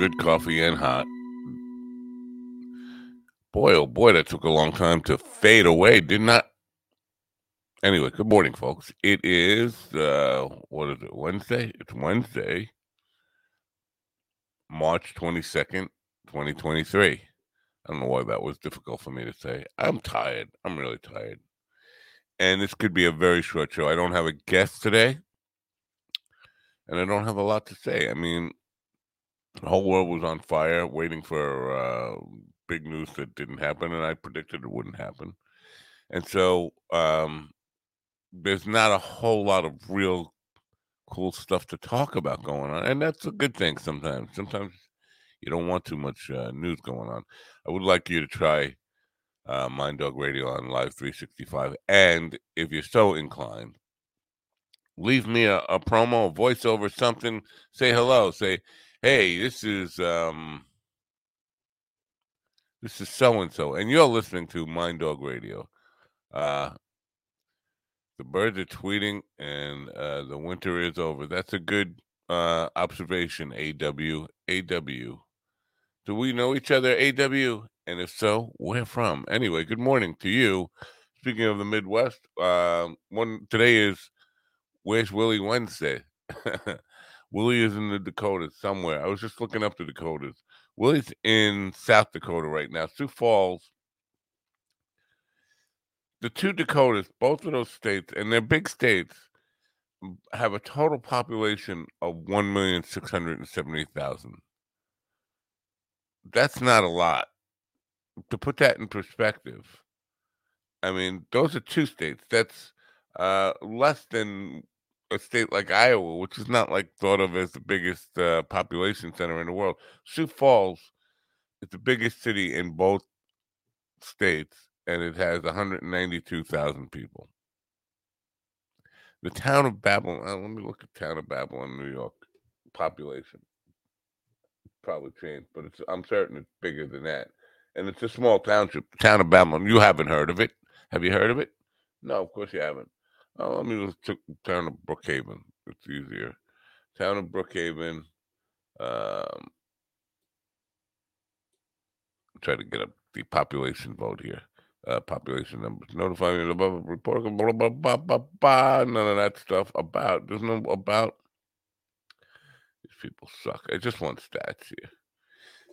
Good coffee and hot. Boy, oh boy, that took a long time to fade away, did not. Anyway, good morning, folks. It is uh what is it? Wednesday? It's Wednesday, March twenty second, twenty twenty three. I don't know why that was difficult for me to say. I'm tired. I'm really tired. And this could be a very short show. I don't have a guest today and I don't have a lot to say. I mean, the whole world was on fire, waiting for uh, big news that didn't happen, and I predicted it wouldn't happen. And so um, there's not a whole lot of real cool stuff to talk about going on, and that's a good thing. Sometimes, sometimes you don't want too much uh, news going on. I would like you to try uh, Mind Dog Radio on Live 365, and if you're so inclined leave me a, a promo, a voiceover, something. Say hello. Say, hey, this is um, this is so and so, and you're listening to Mind Dog Radio. Uh, the birds are tweeting, and uh, the winter is over. That's a good uh, observation. AW, AW. Do we know each other, AW? And if so, where from? Anyway, good morning to you. Speaking of the Midwest, uh, one today is Where's Willie Wednesday? Willie is in the Dakotas somewhere. I was just looking up the Dakotas. Willie's in South Dakota right now. Sioux Falls. The two Dakotas, both of those states, and they're big states, have a total population of 1,670,000. That's not a lot. To put that in perspective, I mean, those are two states. That's uh, less than a state like Iowa, which is not like thought of as the biggest uh, population center in the world. Sioux Falls is the biggest city in both states, and it has 192,000 people. The town of Babylon. Uh, let me look at town of Babylon, New York population. Probably changed, but it's I'm certain it's bigger than that. And it's a small township, town of Babylon. You haven't heard of it? Have you heard of it? No, of course you haven't. Oh, let me just took town of Brookhaven. It's easier. Town of Brookhaven. Um, try to get up the population vote here. Uh, population numbers. Notify me above report. Blah, blah, blah, blah, blah, None of that stuff about. There's no about. These people suck. I just want stats here.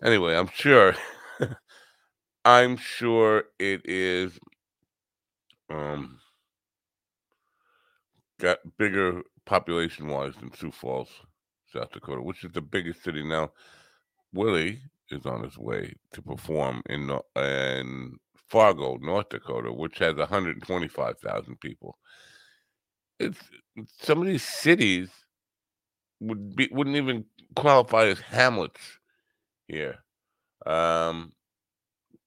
Anyway, I'm sure. I'm sure it is. Um, got bigger population wise than Sioux Falls, South Dakota, which is the biggest city now. Willie is on his way to perform in in Fargo, North Dakota, which has 125,000 people. It's some of these cities would be wouldn't even qualify as hamlets here. Um,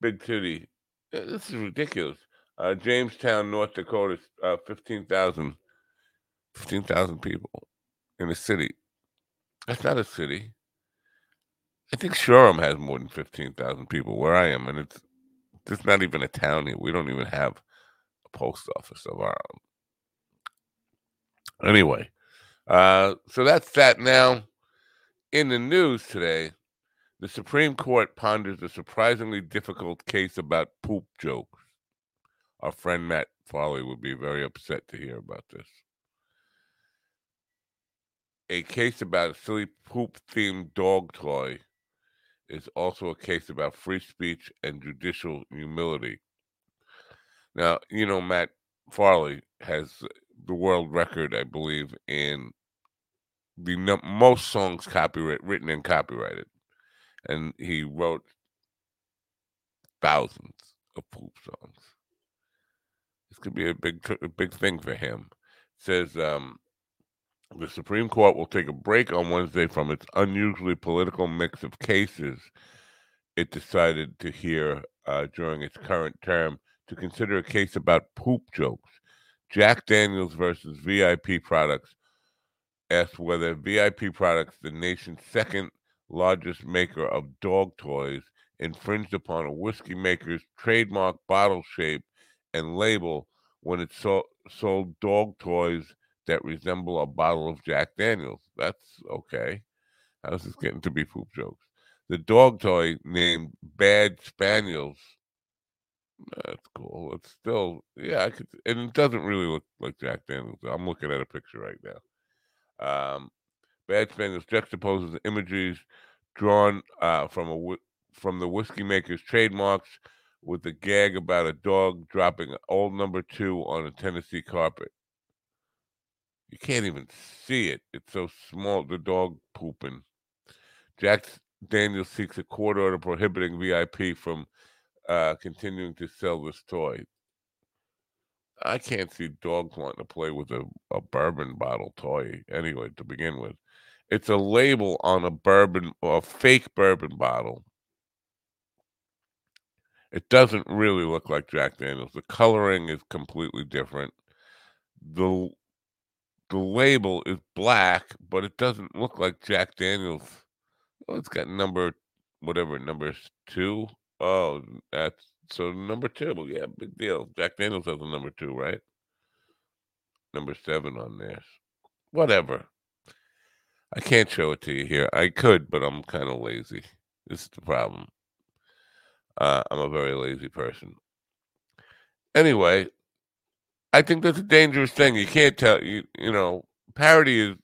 big city. Eh, this is ridiculous. Uh, Jamestown, North Dakota, uh, 15,000 15,000 people in a city. That's not a city. I think Shoreham has more than 15,000 people where I am, and it's there's not even a town here. We don't even have a post office of our own. Anyway, uh, so that's that now. In the news today, the Supreme Court ponders a surprisingly difficult case about poop jokes. Our friend Matt Farley would be very upset to hear about this a case about a silly poop themed dog toy is also a case about free speech and judicial humility. Now, you know, Matt Farley has the world record, I believe, in the num- most songs copyright written and copyrighted, and he wrote thousands of poop songs. This could be a big a big thing for him. says um, the Supreme Court will take a break on Wednesday from its unusually political mix of cases it decided to hear uh, during its current term to consider a case about poop jokes. Jack Daniels versus VIP Products asked whether VIP Products, the nation's second largest maker of dog toys, infringed upon a whiskey maker's trademark bottle shape and label when it so- sold dog toys that resemble a bottle of Jack Daniels. That's okay. How's this getting to be poop jokes? The dog toy named Bad Spaniels. That's cool. It's still, yeah, I could, and it doesn't really look like Jack Daniels. I'm looking at a picture right now. Um, Bad Spaniels juxtaposes images drawn uh, from a from the whiskey maker's trademarks with a gag about a dog dropping old number two on a Tennessee carpet. You can't even see it. It's so small. The dog pooping. Jack Daniels seeks a court order prohibiting VIP from uh, continuing to sell this toy. I can't see dogs wanting to play with a, a bourbon bottle toy anyway to begin with. It's a label on a bourbon or a fake bourbon bottle. It doesn't really look like Jack Daniels. The coloring is completely different. The the label is black, but it doesn't look like Jack Daniels. Oh, it's got number whatever number two. Oh, that's so number two. Yeah, big deal. Jack Daniels has a number two, right? Number seven on there. Whatever. I can't show it to you here. I could, but I'm kind of lazy. This is the problem. Uh, I'm a very lazy person. Anyway, I think that's a dangerous thing. You can't tell you you know parody is,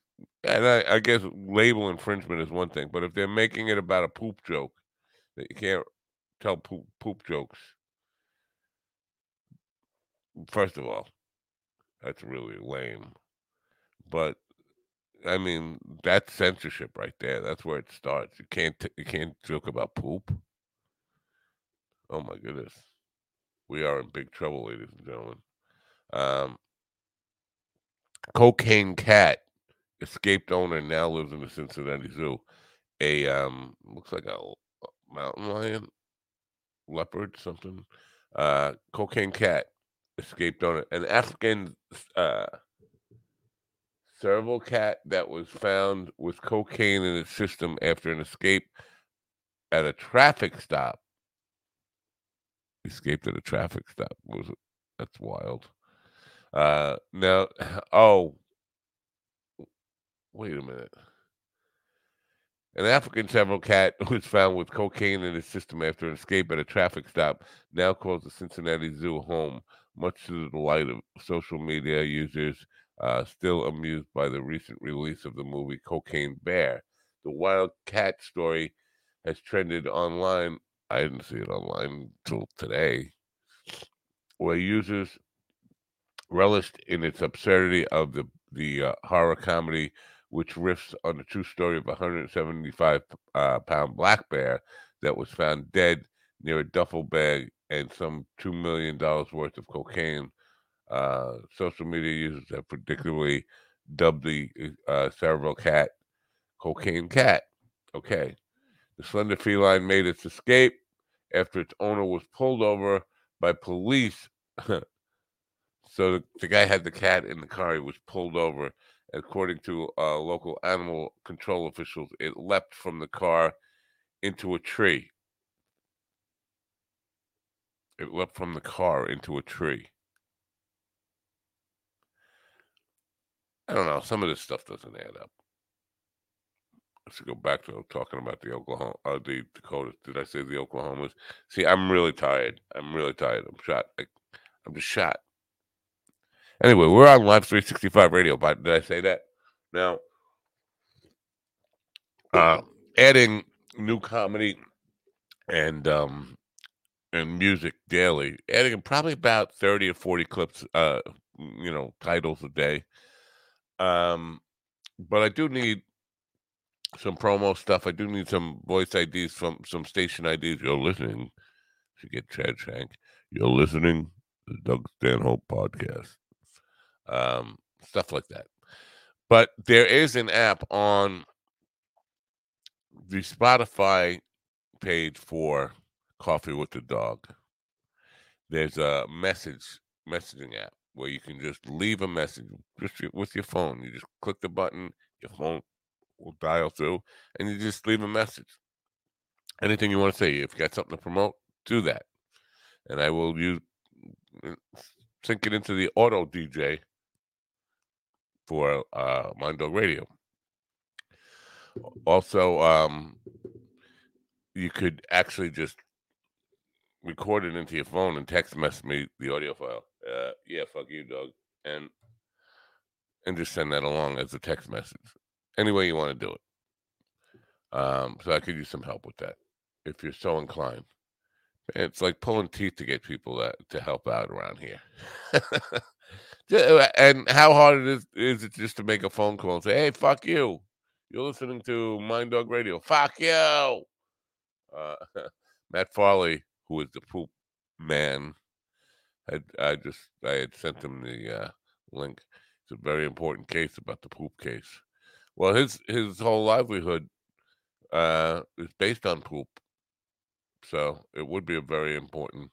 and I, I guess label infringement is one thing, but if they're making it about a poop joke, that you can't tell poop poop jokes. First of all, that's really lame. But I mean, that's censorship right there. That's where it starts. You can't t- you can't joke about poop. Oh my goodness, we are in big trouble, ladies and gentlemen. Um, cocaine cat escaped owner now lives in the Cincinnati Zoo. A um, looks like a mountain lion, leopard, something. Uh, cocaine cat escaped owner. An African uh, serval cat that was found with cocaine in its system after an escape at a traffic stop. Escaped at a traffic stop. Was it? That's wild. Uh, now, oh, wait a minute. An African serval cat was found with cocaine in his system after an escape at a traffic stop now calls the Cincinnati Zoo home, much to the delight of social media users uh, still amused by the recent release of the movie Cocaine Bear. The wild cat story has trended online. I didn't see it online until today, where users relished in its absurdity of the the uh, horror comedy, which riffs on the true story of a 175 uh, pound black bear that was found dead near a duffel bag and some two million dollars worth of cocaine. Uh, social media users have predictably dubbed the uh, cerebral cat cocaine cat. Okay. The slender feline made its escape after its owner was pulled over by police. so the, the guy had the cat in the car. He was pulled over. According to uh, local animal control officials, it leapt from the car into a tree. It leapt from the car into a tree. I don't know. Some of this stuff doesn't add up. Let's go back to talking about the Oklahoma, uh, the Dakotas. Did I say the Oklahomas? See, I'm really tired. I'm really tired. I'm shot. I, I'm just shot. Anyway, we're on Live 365 Radio. But did I say that? Now, uh, adding new comedy and um and music daily, adding probably about 30 or 40 clips, uh, you know, titles a day. Um, but I do need some promo stuff. I do need some voice IDs from some station IDs. You're listening. To get Chad Shank. You're listening to the Doug Stanhope podcast. Um, stuff like that. But there is an app on the Spotify page for Coffee with the Dog. There's a message messaging app where you can just leave a message just with your phone. You just click the button, your phone will dial through, and you just leave a message. Anything you want to say, if you got something to promote, do that. And I will use sync it into the auto DJ for uh Dog Radio. Also, um you could actually just record it into your phone and text message me the audio file. Uh, yeah, fuck you, dog, and and just send that along as a text message. Any way you want to do it. Um, so I could use some help with that if you're so inclined. It's like pulling teeth to get people that, to help out around here. Uh, and how hard it is is it just to make a phone call and say, "Hey, fuck you! You're listening to Mind Dog Radio. Fuck you!" Uh, Matt Farley, who is the poop man, had I just I had sent him the uh, link. It's a very important case about the poop case. Well, his his whole livelihood uh, is based on poop. So it would be a very important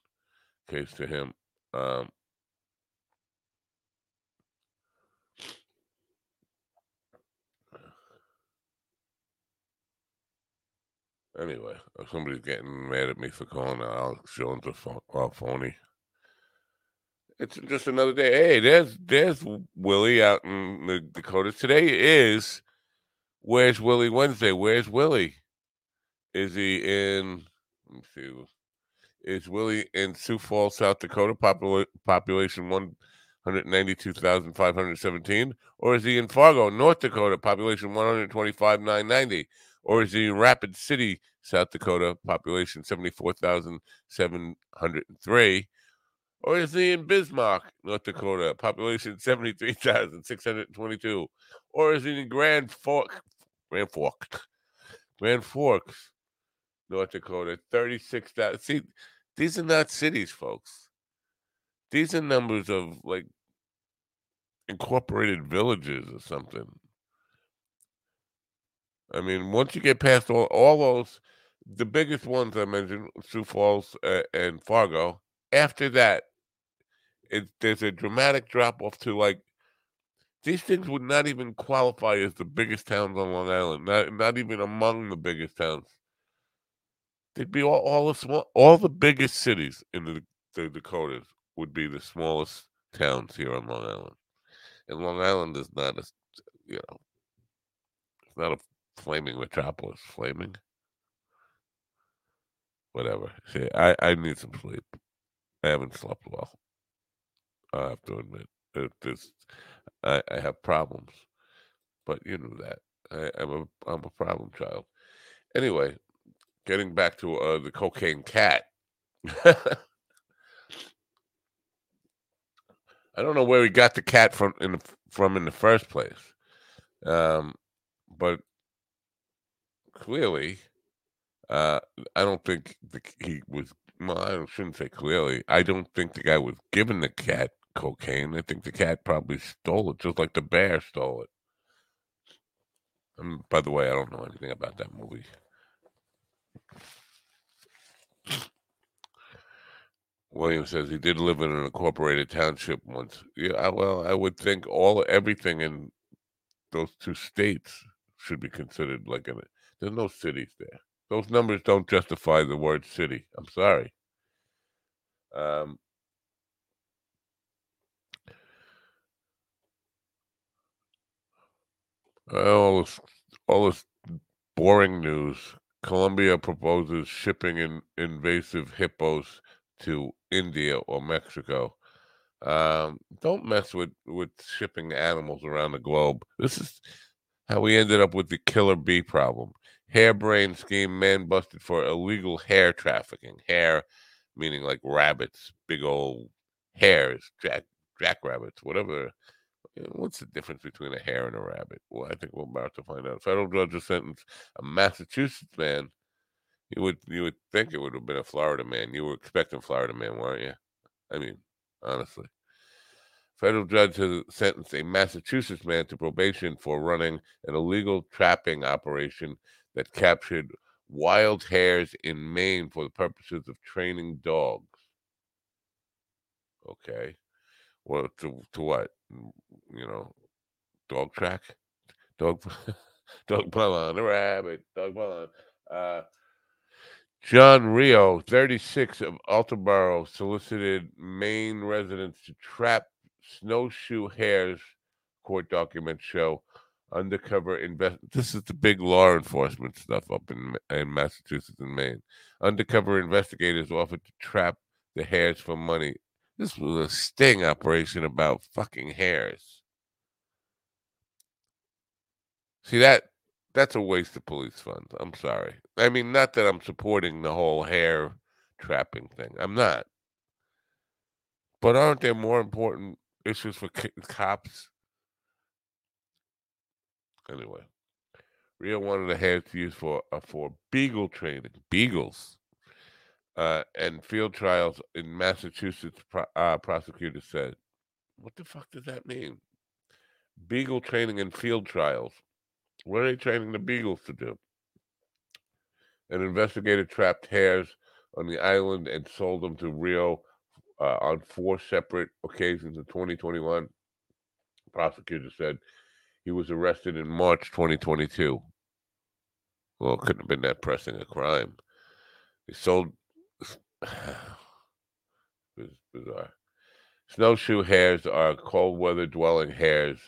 case to him. Um, anyway, if somebody's getting mad at me for calling Alex Jones a phone, phony. It's just another day. Hey, there's there's Willie out in the Dakotas. Today is Where's Willie Wednesday? Where's Willie? Is he in let me see. Is Willie in Sioux Falls, South Dakota, popula- population 192,517? Or is he in Fargo, North Dakota, population 125,990? Or is he in Rapid City, South Dakota, population 74,703? Or is he in Bismarck, North Dakota, population 73,622? Or is he in Grand Fork, Grand Fork, Grand Forks, North Dakota, 36,000. See, these are not cities, folks. These are numbers of like incorporated villages or something. I mean, once you get past all, all those, the biggest ones I mentioned, Sioux Falls uh, and Fargo, after that, it, there's a dramatic drop off to like these things would not even qualify as the biggest towns on Long Island, not, not even among the biggest towns. They'd be all, all the small, all the biggest cities in the, the Dakotas would be the smallest towns here on Long Island. And Long Island is not a, you know, it's not a flaming metropolis. Flaming, whatever. See, I I need some sleep. I haven't slept well. I have to admit, it, I, I have problems, but you know that I, I'm a I'm a problem child. Anyway, getting back to uh, the cocaine cat. I don't know where he got the cat from in the, from in the first place, um, but clearly, uh, I don't think the, he was. Well, I shouldn't say clearly. I don't think the guy was given the cat cocaine. I think the cat probably stole it, just like the bear stole it. And by the way, I don't know anything about that movie. William says he did live in an incorporated township once. Yeah, well, I would think all everything in those two states should be considered like an. There's no cities there. Those numbers don't justify the word city. I'm sorry. Um, all this, all this boring news Colombia proposes shipping in invasive hippos to India or Mexico. Um, don't mess with with shipping animals around the globe. This is how we ended up with the killer bee problem. Harebrained scheme, man busted for illegal hair trafficking. Hair meaning like rabbits, big old hares, jack jackrabbits, whatever. Uh, what's the difference between a hare and a rabbit? Well, I think we're about to find out. Federal judge has sentenced a Massachusetts man. You would you would think it would have been a Florida man. You were expecting Florida man, weren't you? I mean, honestly. Federal judge has sentenced a Massachusetts man to probation for running an illegal trapping operation that captured wild hares in Maine for the purposes of training dogs. Okay. Well, to, to what? You know, dog track? Dog, dog pull on a rabbit, dog pull on. Uh, John Rio, 36 of Attleboro, solicited Maine residents to trap snowshoe hares, court documents show. Undercover invest. This is the big law enforcement stuff up in, in Massachusetts and Maine. Undercover investigators offered to trap the hares for money. This was a sting operation about fucking hares. See that that's a waste of police funds. I'm sorry. I mean, not that I'm supporting the whole hare trapping thing. I'm not. But aren't there more important issues for cops? Anyway, Rio wanted the hares to use for uh, for beagle training, beagles, uh, and field trials in Massachusetts. Pro- uh, prosecutors said, "What the fuck does that mean?" Beagle training and field trials. What are they training the beagles to do? An investigator trapped hares on the island and sold them to Rio uh, on four separate occasions in 2021. Prosecutors said he was arrested in March 2022. Well, it couldn't have been that pressing a crime. He sold. bizarre. Snowshoe hares are cold weather dwelling hares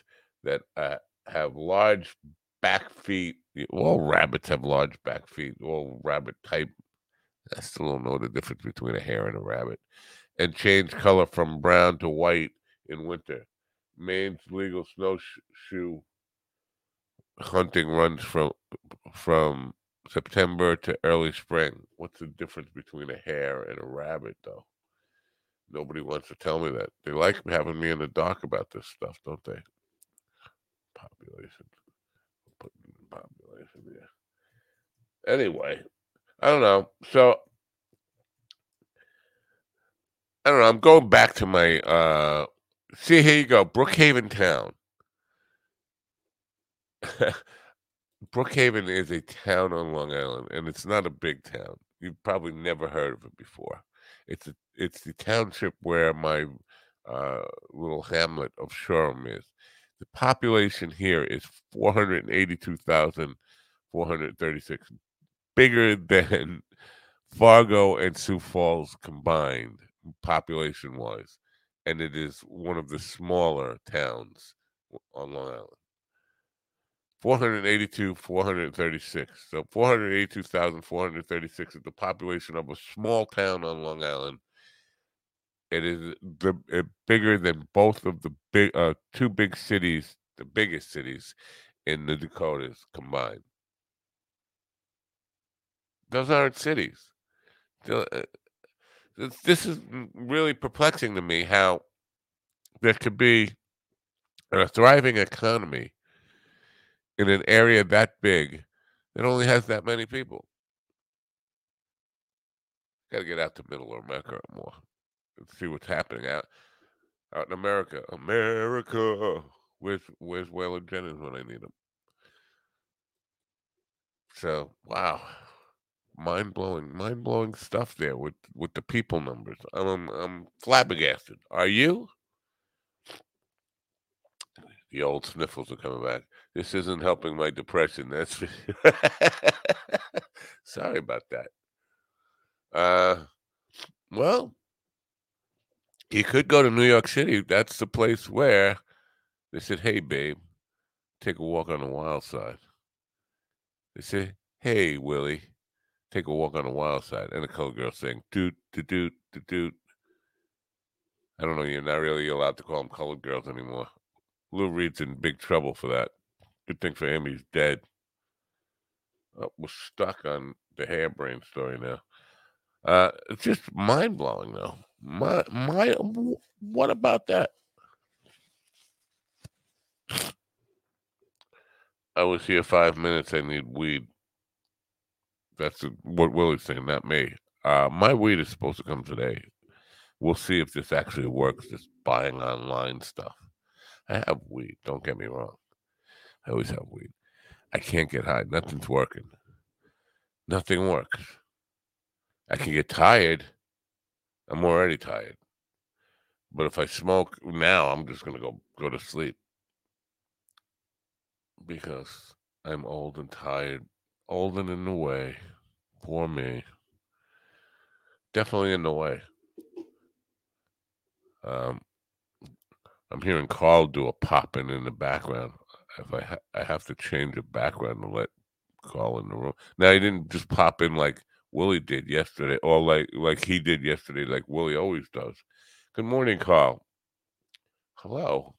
that uh, have large back feet. All rabbits have large back feet. All rabbit type. I still don't know the difference between a hare and a rabbit. And change color from brown to white in winter. Maine's legal snowshoe hunting runs from from September to early spring. What's the difference between a hare and a rabbit, though? Nobody wants to tell me that. They like having me in the dark about this stuff, don't they? Population Putting population. Yeah. Anyway, I don't know. So I don't know. I'm going back to my uh see here you go, Brookhaven town. Brookhaven is a town on Long Island, and it's not a big town. You've probably never heard of it before. It's a, it's the township where my uh, little hamlet of Shoreham is. The population here is 482,436, bigger than Fargo and Sioux Falls combined, population wise. And it is one of the smaller towns on Long Island. 482, 436. So 482,436 is the population of a small town on Long Island it is the it, bigger than both of the big uh, two big cities, the biggest cities in the Dakotas combined. Those aren't cities. Uh, this is really perplexing to me how there could be a thriving economy in an area that big that only has that many people. Got to get out to middle America more and see what's happening out out in America. America, where's where's Waylon Jennings when I need him? So wow, mind blowing, mind blowing stuff there with with the people numbers. I'm I'm flabbergasted. Are you? The old sniffles are coming back. This isn't helping my depression. That's sorry about that. Uh, well, he could go to New York City. That's the place where they said, "Hey, babe, take a walk on the wild side." They said, "Hey, Willie, take a walk on the wild side," and the colored girl saying, "Doot, doot, doot, doot, doot." I don't know. You're not really allowed to call them colored girls anymore. Lou Reed's in big trouble for that. Good thing for him, he's dead. Oh, we're stuck on the harebrain story now. Uh, it's just mind blowing, though. My my what about that? I was here five minutes. I need weed. That's what Willie's saying, not me. Uh, my weed is supposed to come today. We'll see if this actually works. This buying online stuff. I have weed. Don't get me wrong. I always have weed. I can't get high. Nothing's working. Nothing works. I can get tired. I'm already tired. But if I smoke now, I'm just gonna go go to sleep because I'm old and tired, old and in the way. Poor me. Definitely in the way. Um, I'm hearing Carl do a popping in the background. If I ha- I have to change the background to let Carl in the room. Now he didn't just pop in like Willie did yesterday, or like like he did yesterday, like Willie always does. Good morning, Carl. Hello.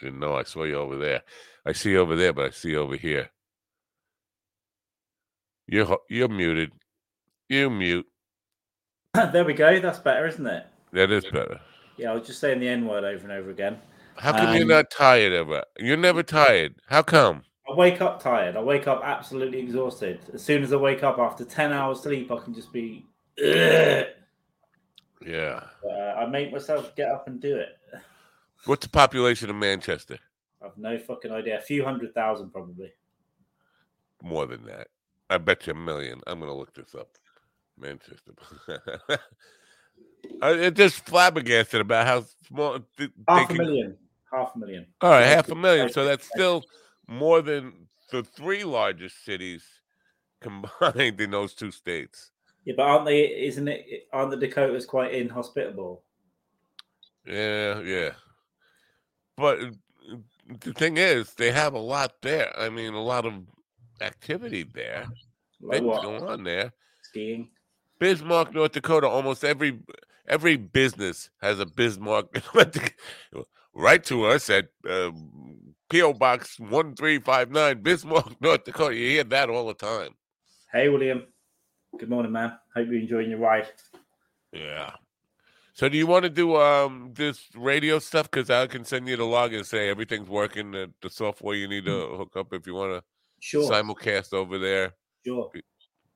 Didn't know I saw you over there. I see you over there, but I see you over here. You're you're muted. You mute. there we go. That's better, isn't it? That is better. Yeah, I was just saying the N word over and over again. How come you're Um, not tired ever? You're never tired. How come? I wake up tired. I wake up absolutely exhausted. As soon as I wake up after 10 hours sleep, I can just be. "Ugh." Yeah. Uh, I make myself get up and do it. What's the population of Manchester? I've no fucking idea. A few hundred thousand, probably. More than that. I bet you a million. I'm gonna look this up. Manchester. I it just flabbergasted about how small. th- Half a million. Half a million. All right, half a million. So that's still more than the three largest cities combined in those two states. Yeah, but aren't they? Isn't it? Aren't the Dakotas quite inhospitable? Yeah, yeah. But the thing is, they have a lot there. I mean, a lot of activity there. Like Things what? going on there. Skiing. Bismarck, North Dakota. Almost every every business has a Bismarck. Write to us at um, PO Box one three five nine, Bismarck, North Dakota. You hear that all the time. Hey, William. Good morning, man. Hope you're enjoying your ride. Yeah. So do you want to do um this radio stuff? Because I can send you the log and say everything's working. The, the software you need to hook up if you want to Sure. simulcast over there. Sure.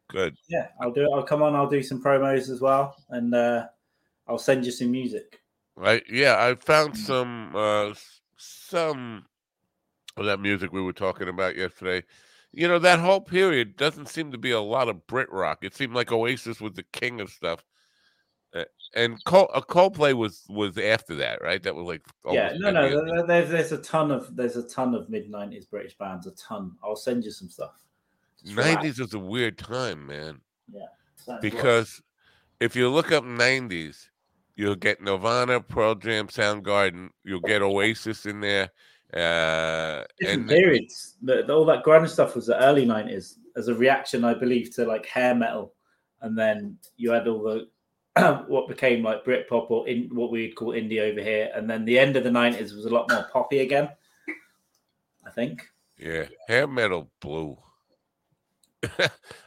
Good. Yeah, I'll do it. I'll come on. I'll do some promos as well, and uh, I'll send you some music. Right. Yeah, I found some uh some of that music we were talking about yesterday. You know, that whole period doesn't seem to be a lot of Brit rock. It seemed like Oasis was the king of stuff. Uh, and Col- uh, Coldplay was was after that, right? That was like yeah, no, no. There's there's a ton of there's a ton of mid '90s British bands. A ton. I'll send you some stuff. Just. Nineties was a weird time, man. Rough. Because if you look up nineties, you'll get Nirvana, Pearl Jam, Soundgarden. You'll get Oasis in there, uh, different and periods. The, the- all that grunge stuff was the early '90s as a reaction, I believe, to like hair metal, and then you had all the what became like Britpop or in what we'd call indie over here, and then the end of the '90s was a lot more poppy again. I think. yeah, hair metal blew.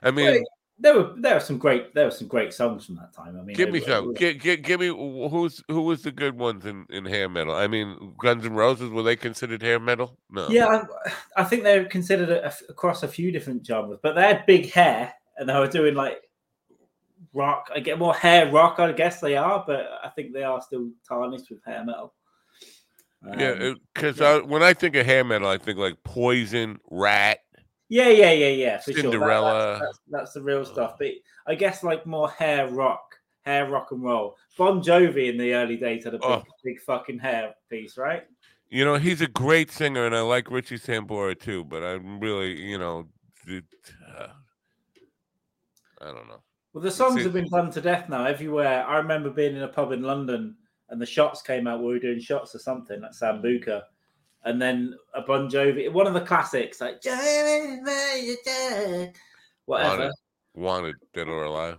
I mean, Wait, there were there were some great there were some great songs from that time. I mean, give me were- some. Give, give, give me who's who was the good ones in in hair metal? I mean, Guns N' Roses were they considered hair metal? No. Yeah, I, I think they're considered a, a- across a few different genres, but they had big hair and they were doing like rock. I get more hair rock, I guess they are, but I think they are still tarnished with hair metal. Yeah, Um, because yeah. when I think of hair metal, I think like Poison, Ratt. Yeah, yeah, yeah, yeah. For Sure. That- that's, that's, that's the real stuff. But I guess like more hair rock, hair rock and roll. Bon Jovi in the early days had a big, Oh. big fucking hair piece, right? You know, he's a great singer, and I like Richie Sambora too. But I'm really, you know, it, uh, I don't know. Well, the songs have been done to death now everywhere. I remember being in a pub in London and the shots came out. We were doing shots or something like Sambuca, and then a Bon Jovi, one of the classics, like whatever. Wanted, wanted, dead or alive.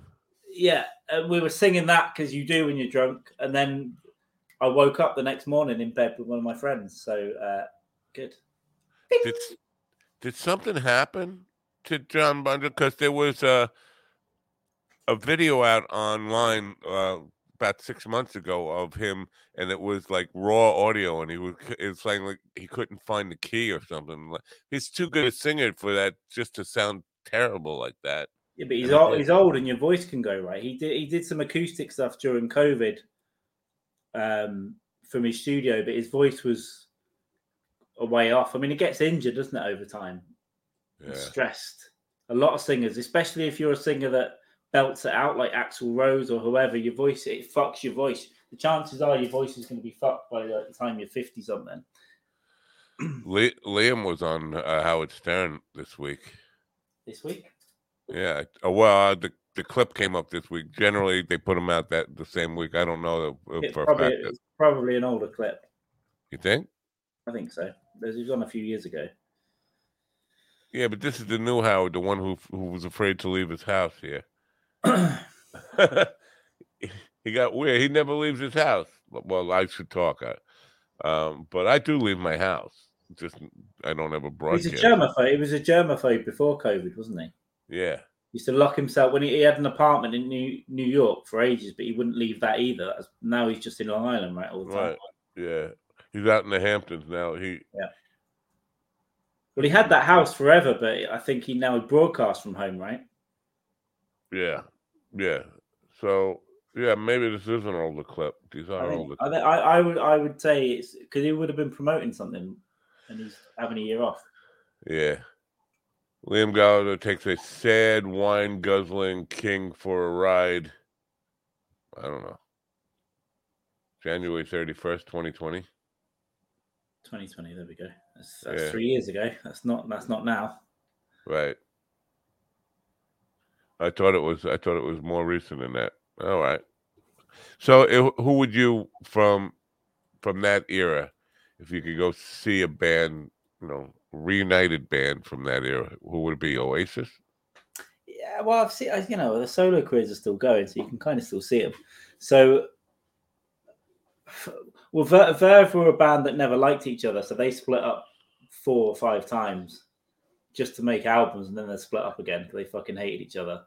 Yeah, and we were singing that because you do when you're drunk, and then I woke up the next morning in bed with one of my friends. So uh, good. Did did something happen to John Bon Jovi? Because there was a a video out online uh, about six months ago of him, and it was like raw audio, and he was it's saying like he couldn't find the key or something. Like, he's too good a singer for that just to sound terrible like that. Yeah, but he's And old, he's old and your voice can go right. He did he did some acoustic stuff during COVID um, from his studio, but his voice was a way off. I mean, it gets injured, doesn't it, over time? Yeah, Stressed. A lot of singers, especially if you're a singer that belts it out like Axl Rose or whoever, your voice it fucks your voice. The chances are your voice is going to be fucked by the time you're fifty something. Li- Liam was on uh, Howard Stern this week. This week, Yeah, uh, well, uh, the the clip came up this week. Generally, they put them out that the same week. I don't know uh, it's for a probably, it's probably an older clip. You think? I think so. There's- It was on a few years ago. Yeah, but this is the new Howard, the one who who was afraid to leave his house here. he got weird. He never leaves his house. Well, I should talk. I, um, but I do leave my house. Just I don't have ever He was a germaphobe. He was a germaphobe before COVID, wasn't he? Yeah, He used to lock himself when he, he had an apartment in New New York for ages, but he wouldn't leave that either. Now he's just in Long Island, right, all the time. right. Yeah, he's out in the Hamptons now. He yeah. Well, he had that house forever, but I think he now broadcasts from home, right? yeah, yeah. So yeah, maybe this is an older clip. These I, are think- older. I, think- I, I would I would say it's because he would have been promoting something, and he's having a year off. Yeah. Liam Gallagher takes a sad wine guzzling king for a ride. I don't know. January 31st, 2020. 2020. There we go. That's, that's Yeah. three years ago. That's not that's not now. Right. I thought it was I thought it was more recent than that. All right. So eh, who would you from from that era if you could go see a band, you know, reunited band from that era, who would it be? Oasis? Yeah, well, I've seen, you know, the solo careers are still going, so you can kind of still see them. So, well, Ver- Verve were a band that never liked each other, so they split up four or five times just to make albums, and then they split up again because they fucking hated each other.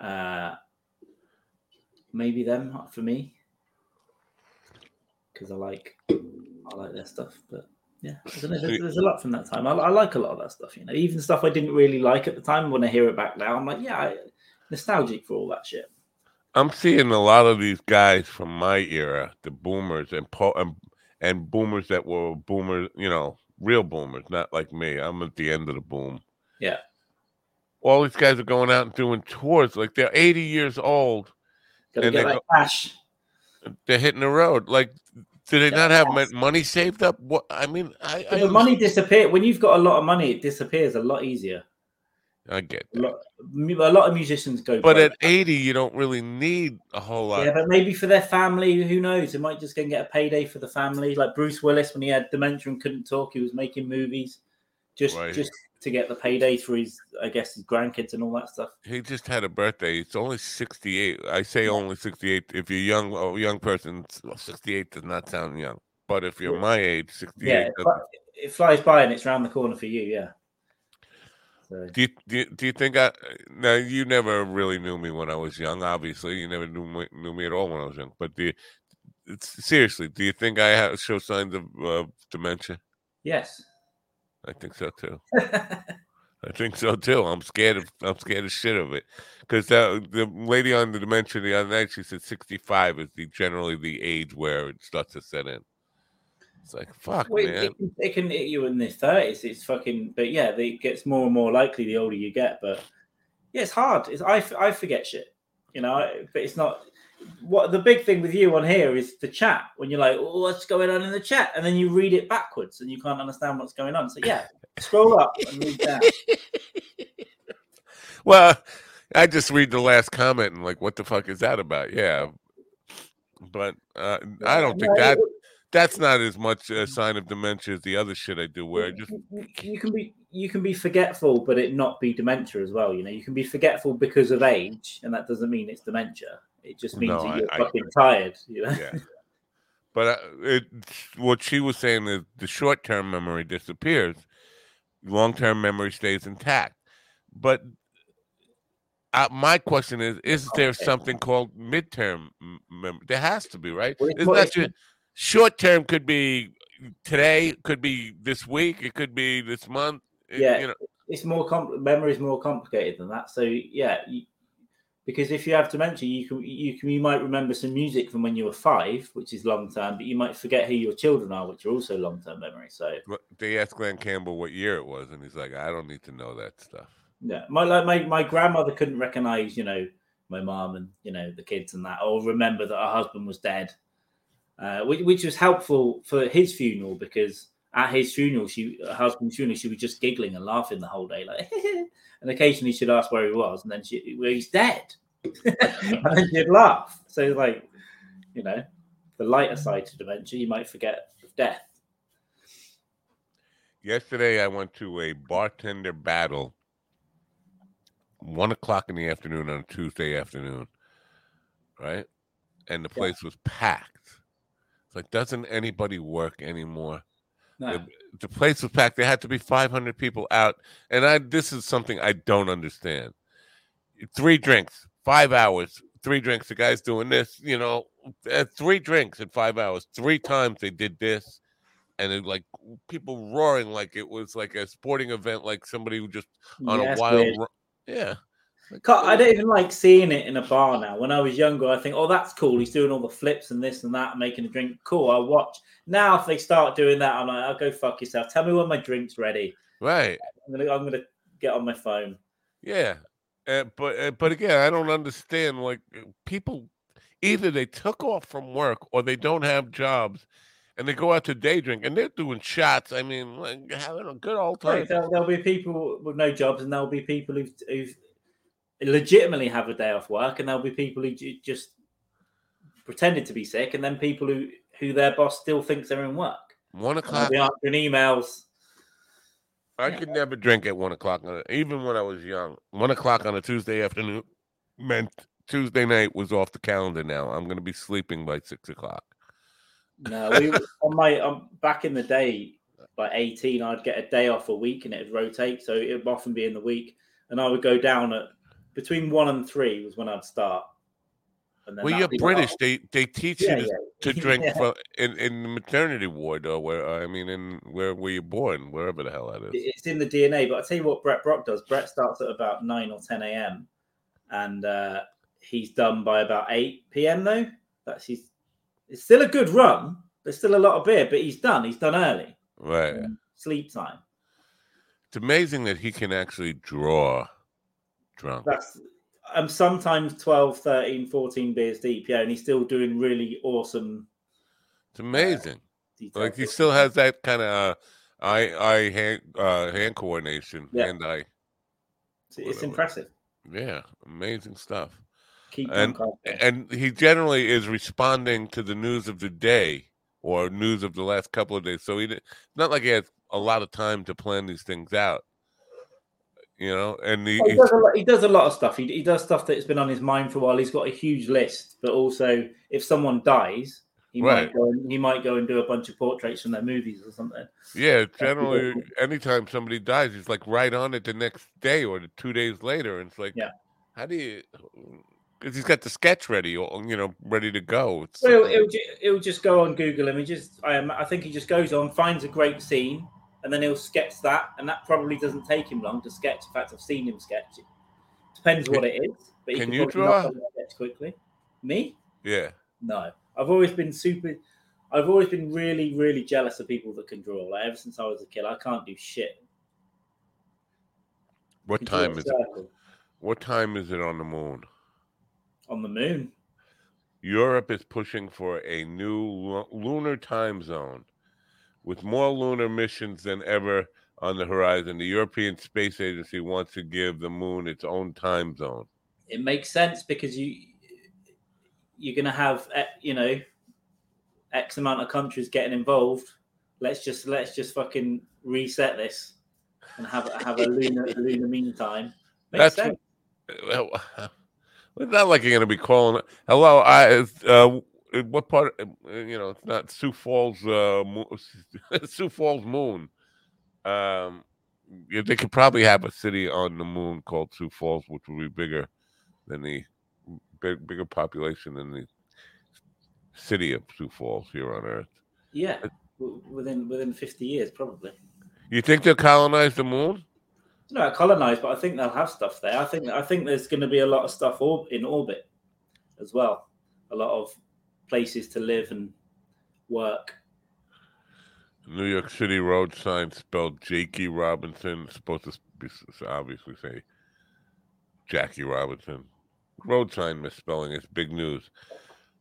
Uh, maybe them for me because I like I like their stuff, but. Yeah, know. There's, there's a lot from that time. I, I like a lot of that stuff, you know. Even stuff I didn't really like at the time. When I hear it back now, I'm like, yeah, I, nostalgic for all that shit. I'm seeing a lot of these guys from my era, the boomers and po- and, and boomers that were boomers, you know, real boomers, not like me. I'm at the end of the boom. Yeah. All these guys are going out and doing tours like they're 80 years old. Gotta And they that cash. They're hitting the road. Like, do they not have mon- money saved up? What I mean, I I, the money disappears when you've got a lot of money. It disappears a lot easier. I get A lot, a lot of musicians go. But at 80, you don't really need a whole lot. yeah, but maybe for their family, who knows? They might just go and get a payday for the family. Like Bruce Willis, when he had dementia and couldn't talk, he was making movies just Right. just to get the paydays for his, I guess, his grandkids and all that stuff. He just had a birthday. It's only 68. I say only 68. If you're young, a young person, well, 68 does not sound young. But if you're my age, 68. Yeah, it, it flies by and it's around the corner for you. Yeah. So, do you, do you do you think I now you never really knew me when I was young? Obviously, you never knew me, knew me at all when I was young. But do you, it's, seriously, do you think I have show signs of uh, dementia? yes. I think so too. I think so too. I'm scared of I'm scared of shit of it because the the lady on the dementia the other night she said 65 is the generally the age where it starts to set in. It's like fuck, Well, man. it, can- it can hit you in the thirties. It's fucking, but yeah, it gets more and more likely the older you get. But yeah, it's hard. It's, I I forget shit, you know. But it's not. What the big thing with you on here is the chat. When you're like, oh, what's going on in the chat, and then you read it backwards and you can't understand what's going on. So yeah, scroll up and read down. Well, I just read the last comment and like, what the fuck is that about? Yeah, but uh, I don't think that that's not as much a sign of dementia as the other shit I do, where I just you can be you can be forgetful, but it not be dementia as well. You know, you can be forgetful because of age, and that doesn't mean it's dementia. It just means No, that you're I- fucking tired. You know. yeah. But uh, it, what she was saying is the short term memory disappears, long term memory stays intact. But uh, my question is: Is there Okay. something called midterm? m- mem- There has to be, right? Well, Isn't that short term? Could be today. Could be this week. It could be this month. it- Yeah. you know. it's more memory is more complicated than that. So yeah, you, because if you have dementia, you can you can you might remember some music from when you were five, which is long term, but you might forget who your children are, which are also long term memory. So They asked Glen Campbell what year it was, and he's like, "I don't need to know that stuff." yeah, my like my my grandmother couldn't recognize you know my mom and you know the kids and that, or remember that her husband was dead, uh, which, which was helpful for his funeral because at his funeral, she her husband's funeral, she was just giggling and laughing the whole day, like, and occasionally she'd ask where he was, and then she, well, he's dead, and then she'd laugh. So like, you know, the lighter side to dementia, you might forget of death. Yesterday, I went to a bartender battle, one o'clock in the afternoon on a Tuesday afternoon, right? And the Yeah. place was packed. It's like, doesn't anybody work anymore? No. The, the place was packed. There had to be 500 people out. And I, this is something I don't understand. Three drinks, five hours, three drinks. The guy's doing this, you know, uh, three drinks in five hours. Three times they did this. And it like people roaring like it was like a sporting event, like somebody who just on Yeah, a wild, yeah. Can't- I don't even like seeing it in a bar now. When I was younger, I think, oh, that's cool. He's doing all the flips and this and that, making a drink. Cool, I'll watch. Now, if they start doing that, I'm like, I'll go fuck yourself. Tell me when my drink's ready. Right. I'm gonna, I'm gonna get on my phone. Yeah, uh, but uh, but again, I don't understand. Like uh, people, either they took off from work or they don't have jobs, and they go out to day drink and they're doing shots. I mean, like, having a good old time. Right, there'll, there'll be people with no jobs, and there'll be people who've, who've legitimately have a day off work, and there'll be people who just pretended to be sick, and then people who who their boss still thinks they're in work. One they'll o'clock. be answering emails. I yeah. could never drink at one o'clock, even when I was young. One o'clock on a Tuesday afternoon meant Tuesday night was off the calendar. Now I'm going to be sleeping by six o'clock. No, we on my um, back in the day, by eighteen, I'd get a day off a week, and it'd rotate, so it'd often be in the week, and I would go down at between one and three was when I'd start. And then Well, you're British. They they teach Yeah, you to, yeah. to drink Yeah. for, in in the maternity ward or where I mean in where were you born, wherever the hell that is. It's in the DNA. But I tell you what, Brett Brock does. Brett starts at about nine or ten a.m. and uh, he's done by about eight p.m. Though that's his. It's still a good run. There's still a lot of beer, but he's done. He's done early. Right. Sleep time. It's amazing that he can actually draw drunk. That's I'm sometimes 12, 13, 14 beers deep, yeah, and he's still doing really awesome It's amazing. details. Like he still has that kind of uh, eye eye hand uh, hand coordination, Yeah. hand eye. It's, it's impressive. Yeah, amazing stuff. Keep And- And he generally is responding to the news of the day or news of the last couple of days. So he di- not like he has a lot of time to plan these things out. You know, and he, he, does a lot, he does a lot of stuff. He, he does stuff that's been on his mind for a while. He's got a huge list, but also if someone dies, he Right. might go and, he might go and do a bunch of portraits from their movies or something. Yeah, generally, anytime somebody dies, he's like right on it the next day or the two days later, and it's like, Yeah. how do you? Because he's got the sketch ready, or you know, ready to go. It's Well, it'll, it'll just go on Google Images. I, am- I think he just goes on, finds a great scene, and then he'll sketch that. And that probably doesn't take him long to sketch. In fact, I've seen him sketch it. Depends what it is. But he can can you draw? quickly. Me? yeah, No. I've always been super. I've always been really, really jealous of people that can draw. Like ever since I was a kid, I can't do shit. what Can draw a time is it? What time is it on the moon? on the moon? Europe is pushing for a new lunar time zone, with more lunar missions than ever on the horizon. The European Space Agency wants to give the moon its own time zone. It makes sense because you you're gonna have eh, you know x amount of countries getting involved. Let's just let's just fucking reset this and have have a lunar a lunar meantime. Makes That's sense. Well, it's not like you're going to be calling. Hello, I. Uh, what part? uh, You know, it's not Sioux Falls. Uh, Sioux Falls Moon. Um, they could probably have a city on the moon called Sioux Falls, which would be bigger. than the big, bigger population than the city of Sioux Falls here on Earth. Yeah, within within fifty years, probably. You think they'll colonize the moon? No, colonized, but I think they'll have stuff there. I think I think there's going to be a lot of stuff or, in orbit as well. A lot of places to live and work. New York City road sign spelled Jakey Robinson. It's supposed to be obviously say Jackie Robinson. Road sign misspelling is big news.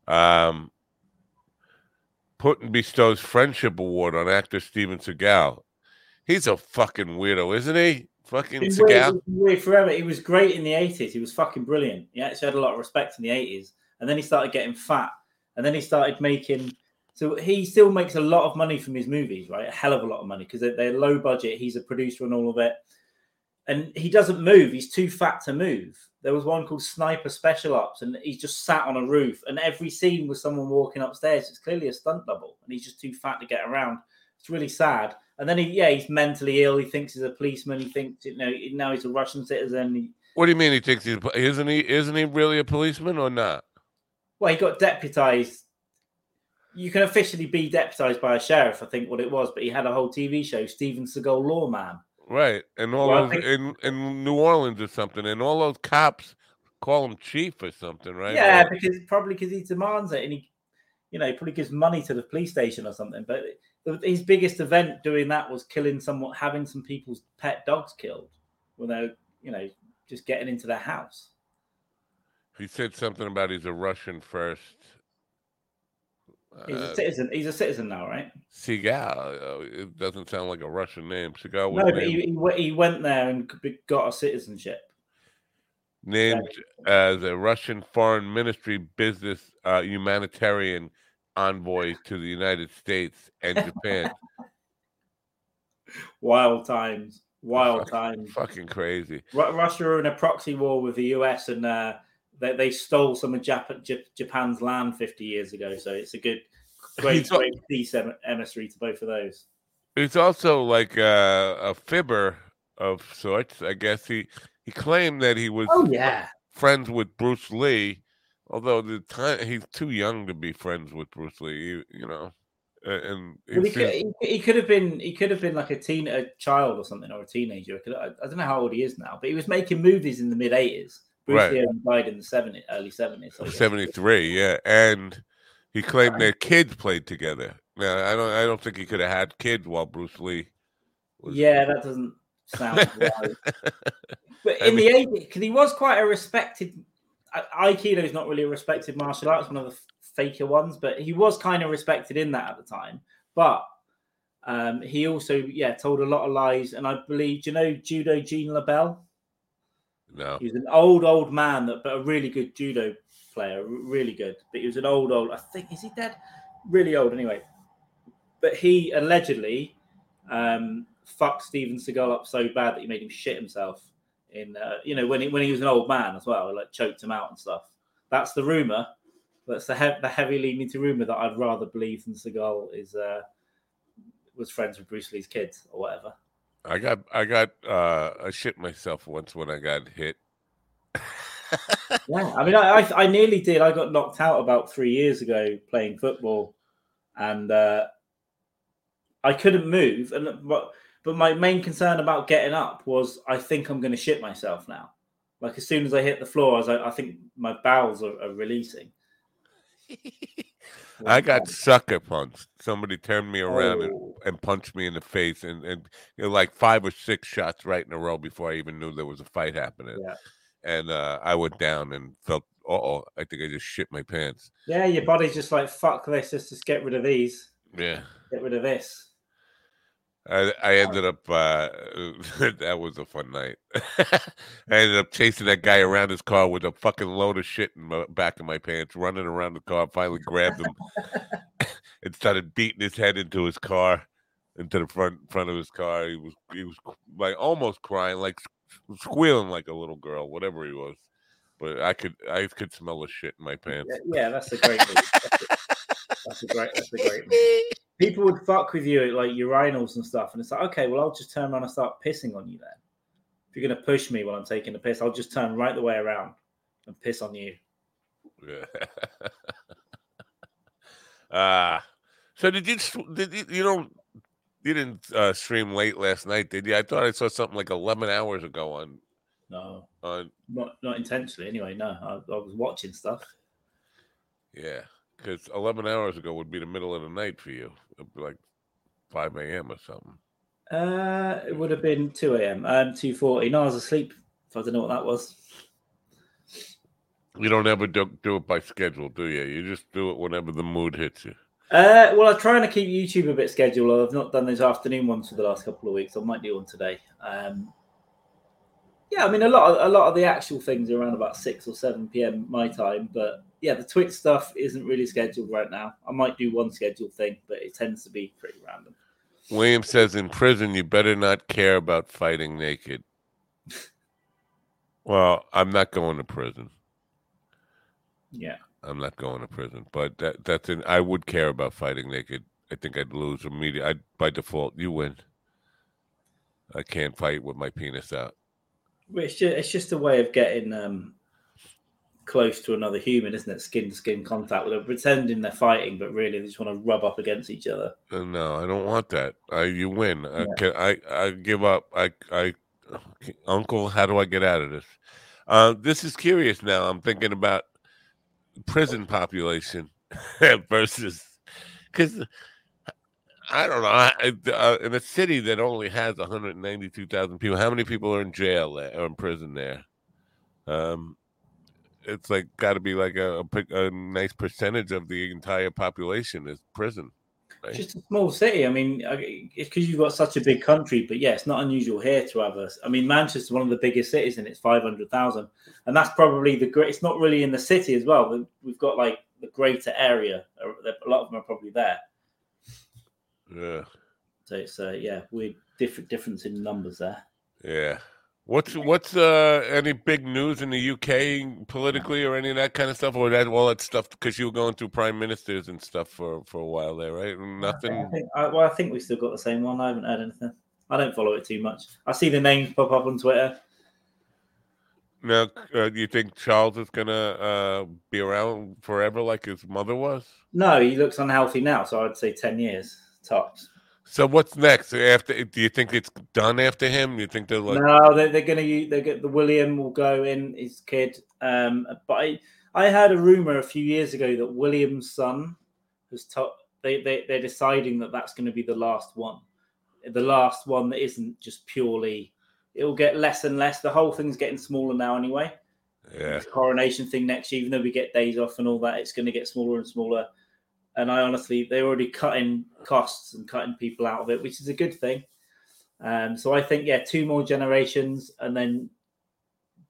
Um, Putin bestows friendship award on actor Steven Seagal. He's a fucking weirdo, isn't he? Fucking Seagal. weird forever. He was great in the eighties. He was fucking brilliant. He actually had a lot of respect in the eighties, and then he started getting fat, and then he started making. So he still makes a lot of money from his movies, right? A hell of a lot of money because they're, they're low budget. He's a producer and all of it, and he doesn't move. He's too fat to move. There was one called Sniper Special Ops, and he's just sat on a roof, and every scene was someone walking upstairs. It's clearly a stunt double, and he's just too fat to get around. It's really sad. And then he, yeah, he's mentally ill. He thinks he's a policeman. He thinks, you know, now he's a Russian citizen. He, What do you mean he thinks he's isn't he isn't he really a policeman or not? Well, he got deputized. You can officially be deputized by a sheriff, I think what it was, but he had a whole TV show, Steven Seagal Lawman. Right. And all Well, those think- in, in New Orleans or something, and all those cops call him chief or something, right? Yeah, Or- because probably because he demands it and he, you know, probably gives money to the police station or something. But his biggest event doing that was killing someone, having some people's pet dogs killed when they're, you know, just getting into their house. He said something about he's a Russian first. He's Uh, a citizen. He's a citizen now, right? Seagal. uh, It doesn't sound like a Russian name. Seagal No, but he, he, he went there and got a citizenship. named as a Russian foreign ministry business uh, humanitarian envoy to the United States and Japan. Wild times. Wild Fuck- times. Fucking crazy. Russia are in a proxy war with the US, and uh, they, they stole some of Jap- J- Japan's land 50 years ago. So it's a good, great, great em- emissary to both of those. He's also like uh, a fibber of sorts. I guess he he claimed that he was Oh yeah, friends with Bruce Lee, although the time he's too young to be friends with Bruce Lee. You, know, and he well, he, could, he, he could have been he could have been like a teen a child or something or a teenager. Could- I, I don't know how old he is now, but he was making movies in the mid 80s. Bruce Right. Lee died in the 70s, early 70s. so I guess- 73 yeah and he claimed their kids played together now i don't i don't think he could have had kids while bruce lee was Yeah, that doesn't sound right. But I in the 80s, because he was quite a respected, Aikido is not really a respected martial arts, one of the faker ones, but he was kind of respected in that at the time. But um, he also, yeah, told a lot of lies. And I believe, do you know Judo Gene LeBell? No He was an old, old man, that, but a really good judo player, really good. But he was an old, old, I think, is he dead? Really old anyway. But he allegedly um, fucked Steven Seagal up so bad that he made him shit himself. In uh, you know when he when he was an old man as well, like choked him out and stuff. That's the rumor. That's the he- the heavy leaning to rumor that I'd rather believe than Seagal is uh, was friends with Bruce Lee's kids or whatever. I got i got uh i shit myself once when i got hit Yeah, I mean, I, I I nearly did. I got knocked out about three years ago playing football, and uh, I couldn't move. And but but my main concern about getting up was I think I'm going to shit myself now. Like as soon as I hit the floor, I was like, I think my bowels are, are releasing. i got sucker punched somebody turned me around and, Oh. and punched me in the face and and you know, like five or six shots right in a row before i even knew there was a fight happening Yeah. and uh i went down and felt oh i think i just shit my pants Yeah, your body's just like fuck this. Let's just get rid of these. yeah Get rid of this. I, I ended up uh that was a fun night. I ended up chasing that guy around his car with a fucking load of shit in the back of my pants, running around the car, finally grabbed him and started beating his head into his car, into the front front of his car. He was he was like almost crying, like squealing like a little girl, whatever he was. But I could I could smell the shit in my pants. Yeah, yeah that's a great. move. That's a, that's a great. That's a great. move. People would fuck with you at like urinals and stuff, and it's like, okay, well, I'll just turn around and start pissing on you then. If you're gonna push me while I'm taking a piss, I'll just turn right the way around. and piss on you. Yeah. uh so did you did you, you don't you didn't uh, stream late last night, did you? I thought I saw something like eleven hours ago on No, on not not intentionally. Anyway, no, I, I was watching stuff. yeah, because eleven hours ago would be the middle of the night for you, like five a.m. or something. Uh, it would have been two a.m. Um, two forty. No, I was asleep. If I don't know what that was. You don't ever do, do it by schedule, do you? You just do it whenever the mood hits you. Uh, well, I'm trying to keep YouTube a bit scheduled. I've not done those afternoon ones for the last couple of weeks. I might do one today. Um, yeah, I mean, a lot, of, a lot of the actual things are around about six or seven p.m. my time. But yeah, the Twitch stuff isn't really scheduled right now. I might do one scheduled thing, but it tends to be pretty random. William says in prison, you better not care about fighting naked. Well, I'm not going to prison. Yeah, I'm not going to prison, but that that's an I would care about fighting naked. I think I'd lose immediately. I by default, you win. I can't fight with my penis out. It's just it's just a way of getting um, close to another human, isn't it? Skin to skin contact with them, pretending they're fighting, but really they just want to rub up against each other. Uh, No, I don't want that. I you win. I can I I give up. I I Uncle, how do I get out of this? Uh, this is curious now. I'm thinking about prison population versus because I don't know. I, I- uh, in a city that only has 192,000 people, how many people are in jail there, or in prison there? Um, it's like got to be like a, a, a nice percentage of the entire population is prison. It's just a small city. I mean, it's because you've got such a big country, but yeah, it's not unusual here to have us. I mean, Manchester's one of the biggest cities, and it's five hundred thousand, and that's probably the great. It's not really in the city as well. We- We've got like the greater area. A lot of them are probably there. Yeah. So it's uh, yeah, weird different difference in numbers there. Yeah. What's what's uh any big news in the UK politically or any of that kind of stuff, or that all that stuff because you were going through prime ministers and stuff for for a while there, right? I Nothing. think, I, well, I think we've still got the same one. I haven't heard anything. I don't follow it too much. I see the names pop up on Twitter. Now, uh, do you think Charles is gonna uh be around forever like his mother was? No, he looks unhealthy now, so I'd say ten years tops. So what's next after? Do you think it's done after him? You think they're like? no, they're, they're going to they get the William will go in his kid. Um, but I I heard a rumor a few years ago that William's son has to, they they they're deciding that that's going to be the last one, the last one that isn't just purely. It will get less and less. The whole thing's getting smaller now anyway. Yeah. This coronation thing next year, even though we get days off and all that, it's going to get smaller and smaller. And I honestly, they're already cutting costs and cutting people out of it, which is a good thing. Um, so I think, yeah, two more generations, and then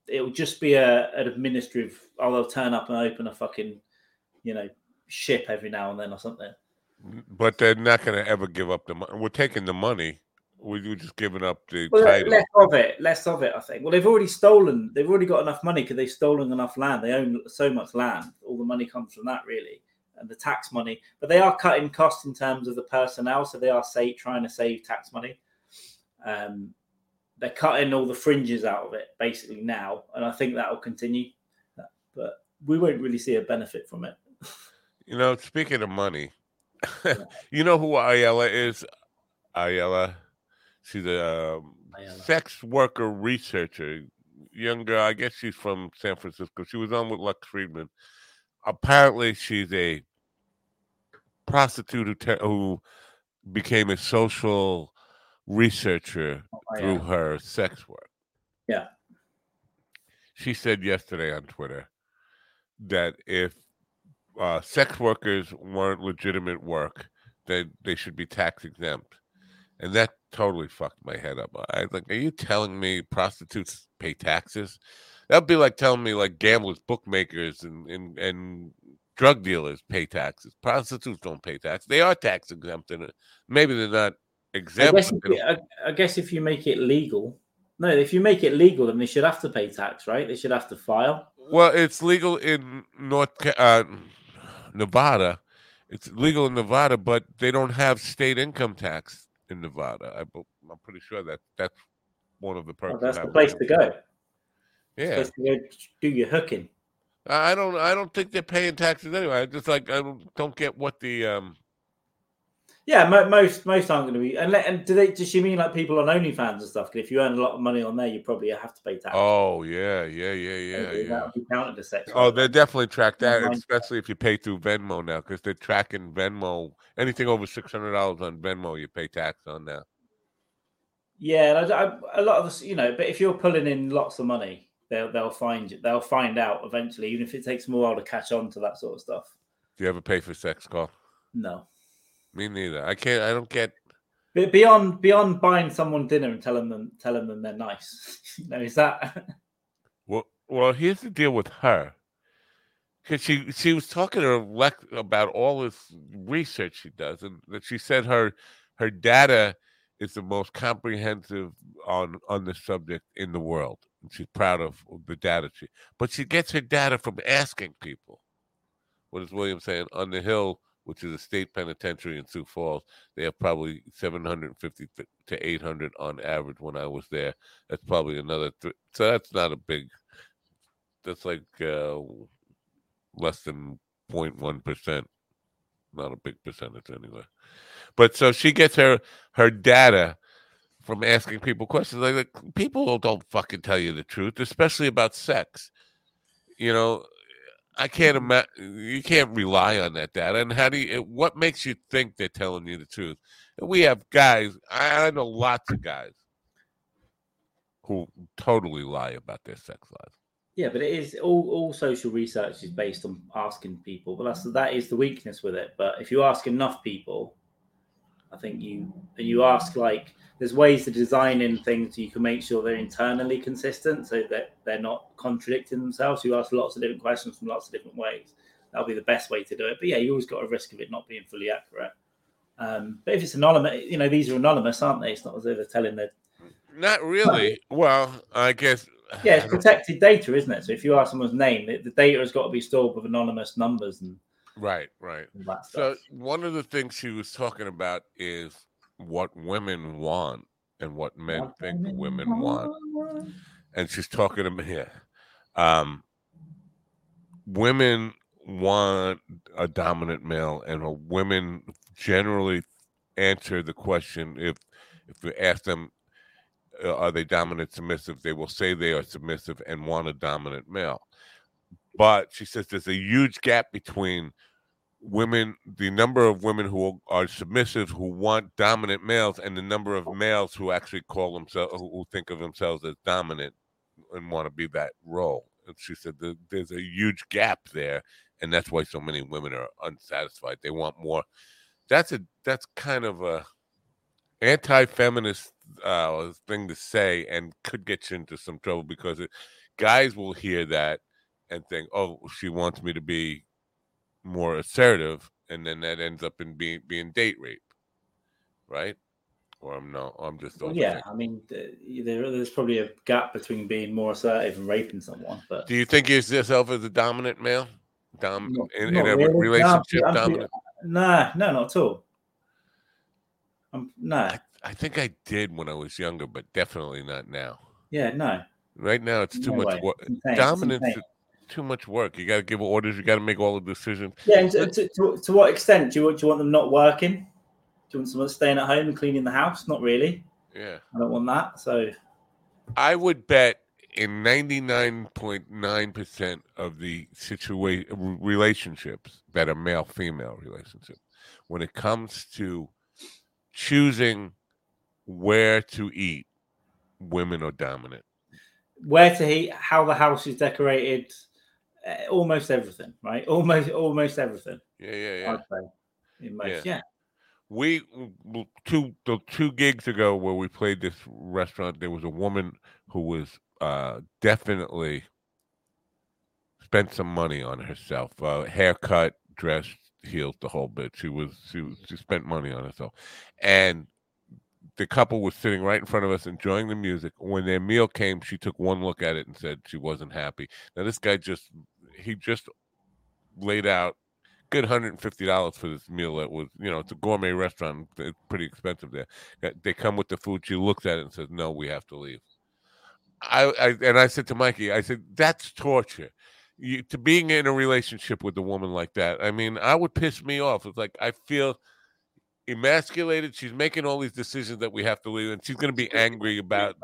it'll just be a an administrative. Oh, they'll turn up and open a fucking, you know, ship every now and then or something. But they're not gonna ever give up the money. We're taking the money. We- We're just giving up the Well, title. less of it, less of it. I think. Well, they've already stolen. They've already got enough money because they've stolen enough land. They own so much land. All the money comes from that, really, the tax money. But they are cutting costs in terms of the personnel, so they are say, trying to save tax money. Um, they're cutting all the fringes out of it basically now, and I think that will continue. But we won't really see a benefit from it. You know, speaking of money, you know who Aella is? Aella. She's a um, Aella. sex worker researcher. Young girl. I guess she's from San Francisco. She was on with Lex Fridman. Apparently, she's a prostitute who, te- who became a social researcher through Aella. her sex work. Yeah. She said yesterday on Twitter that if uh, sex workers weren't legitimate work, then they should be tax exempt. And that totally fucked my head up. I was like, are you telling me prostitutes pay taxes? That'd be like telling me like gamblers, bookmakers, and and, and drug dealers pay taxes. Prostitutes don't pay tax. They are tax exempt it. Maybe they're not I exempt. guess, if I, I guess if you make it legal, no, if you make it legal, then they should have to pay tax, right? They should have to file. Well, it's legal in North uh, Nevada. It's legal in Nevada, but they don't have state income tax in Nevada. I, i'm pretty sure that that's one of the perks. Of that's the place to go. Yeah, to do your hooking. I don't. I don't think they're paying taxes anyway. I just like I don't, don't get what the um. Yeah, mo- most most aren't going to be. And, and do they? Does she mean like people on OnlyFans and stuff? 'Cause if you earn a lot of money on there, you probably have to pay tax. Oh yeah, yeah, yeah, yeah, Maybe yeah. That would be counted as sex. Oh, they definitely track that, especially if you pay through Venmo now, because they're tracking Venmo. Anything over six hundred dollars on Venmo, you pay tax on now. Yeah, and I, I, a lot of us, you know, but if you're pulling in lots of money, they'll they'll find. They'll find out eventually, even if it takes them a while to catch on to that sort of stuff. Do you ever pay for sex call? No, Me neither. I can't. I don't get. beyond beyond buying someone dinner and telling them telling them they're nice, you know, is that? Well, well, here's the deal with her. Because she she was talking to her about all this research she does, and that she said her her data is the most comprehensive on on the subject in the world. She's proud of the data she, but she gets her data from asking people. What is William saying? On the Hill, which is a state penitentiary in Sioux Falls, they have probably 750 to 800 on average when I was there. That's probably another. Th- so that's not a big. That's like uh, less than 0.1 percent. Not a big percentage anyway. But so she gets her her data from asking people questions. Like, like people don't fucking tell you the truth, especially about sex. You know, I can't mm-hmm. imagine. You can't rely on that data. And how do you? What makes you think they're telling you the truth? We have guys. I, I know lots of guys who totally lie about their sex lives. Yeah, but it is all, all social research is based on asking people. But that's that is the weakness with it. But if you ask enough people, I think you and you ask like there's ways to design in things so you can make sure they're internally consistent so that they're not contradicting themselves. You ask lots of different questions from lots of different ways. That'll be the best way to do it. But yeah, you always got a risk of it not being fully accurate. Um, but if it's anonymous, you know, these are anonymous, aren't they? It's not as though they're telling the Not really. Well, I guess. yeah, it's protected data, isn't it? So if you ask someone's name, the, the data has got to be stored with anonymous numbers and Right, right. So one of the things she was talking about is what women want and what men think women want. And she's talking to me here. Um, women want a dominant male, and women generally answer the question if if you ask them, uh, are they dominant submissive? They will say they are submissive and want a dominant male. But she says there's a huge gap between women, the number of women who are submissive who want dominant males, and the number of males who actually call themselves, who think of themselves as dominant and want to be that role. And she said there's a huge gap there, and that's why so many women are unsatisfied. They want more. That's a that's kind of a anti-feminist uh, thing to say, and could get you into some trouble because it, guys will hear that and think, "Oh, she wants me to be more assertive," and then that ends up in being being date rape, right? Or I'm no, I'm just Well, yeah, I mean, there, there's probably a gap between being more assertive and raping someone, but Do you think yourself as a dominant male? Dom Not- in, not in a really. No, relationship, I'm- dominant. nah, no, not at all. Um, no, I, I think I did when I was younger, but definitely not now. yeah, no. Right now, it's too No much work. Dominance too much work. You got to give orders. You got to make all the decisions. Yeah, and to, to, to, to what extent do you, want- do you want them not working? Do you want someone staying at home and cleaning the house? Not really. Yeah, I don't want that. So I would bet in ninety nine point nine percent of the situation relationships that are male female relationships, when it comes to choosing where to eat, women are dominant. where to eat, how the house is decorated, almost everything, right? Almost, almost everything. Yeah, yeah, yeah. Most, Yeah. yeah. we two the two gigs ago where we played this restaurant there was a woman who was uh definitely spent some money on herself uh haircut dress heels the whole bit she was she, was, she spent money on herself and the couple was sitting right in front of us enjoying the music when their meal came she took one look at it and said she wasn't happy now this guy just he just laid out good hundred and fifty dollars for this meal. That was, you know, it's a gourmet restaurant. It's pretty expensive there. They come with the food. She looks at it and says, "No, we have to leave." I, I and I said to Mikey, I said, "That's torture. you, to being in a relationship with a woman like that. I mean, I would piss me off. It's like I feel emasculated. She's making all these decisions that we have to leave, and she's going to be angry about,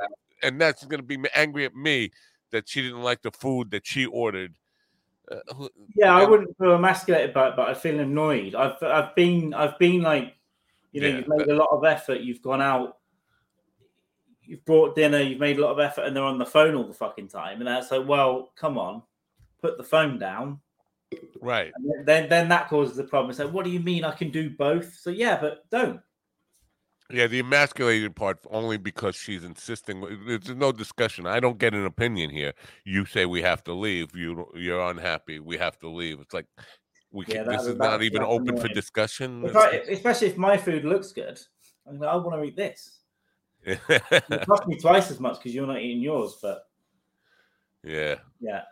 and that's going to be angry at me that she didn't like the food that she ordered. Uh, Yeah, I wouldn't feel emasculated by it, but I feel annoyed. I've I've been I've been like, you know, Yeah, you've made a lot of effort. You've gone out, you've brought dinner, you've made a lot of effort, and they're on the phone all the fucking time. And that's like, well, come on, put the phone down. Right. And then- then then that causes the problem. It's like, what do you mean I can do both? So yeah, but don't. Yeah, the emasculated part only because she's insisting. There's no discussion. I don't get an opinion here. You say we have to leave. You you're unhappy. We have to leave. It's like we Yeah, can, this is not even open for discussion. If I, especially if my food looks good, I'm like, I want to eat this. It cost me twice as much because you're not eating yours. But yeah, yeah,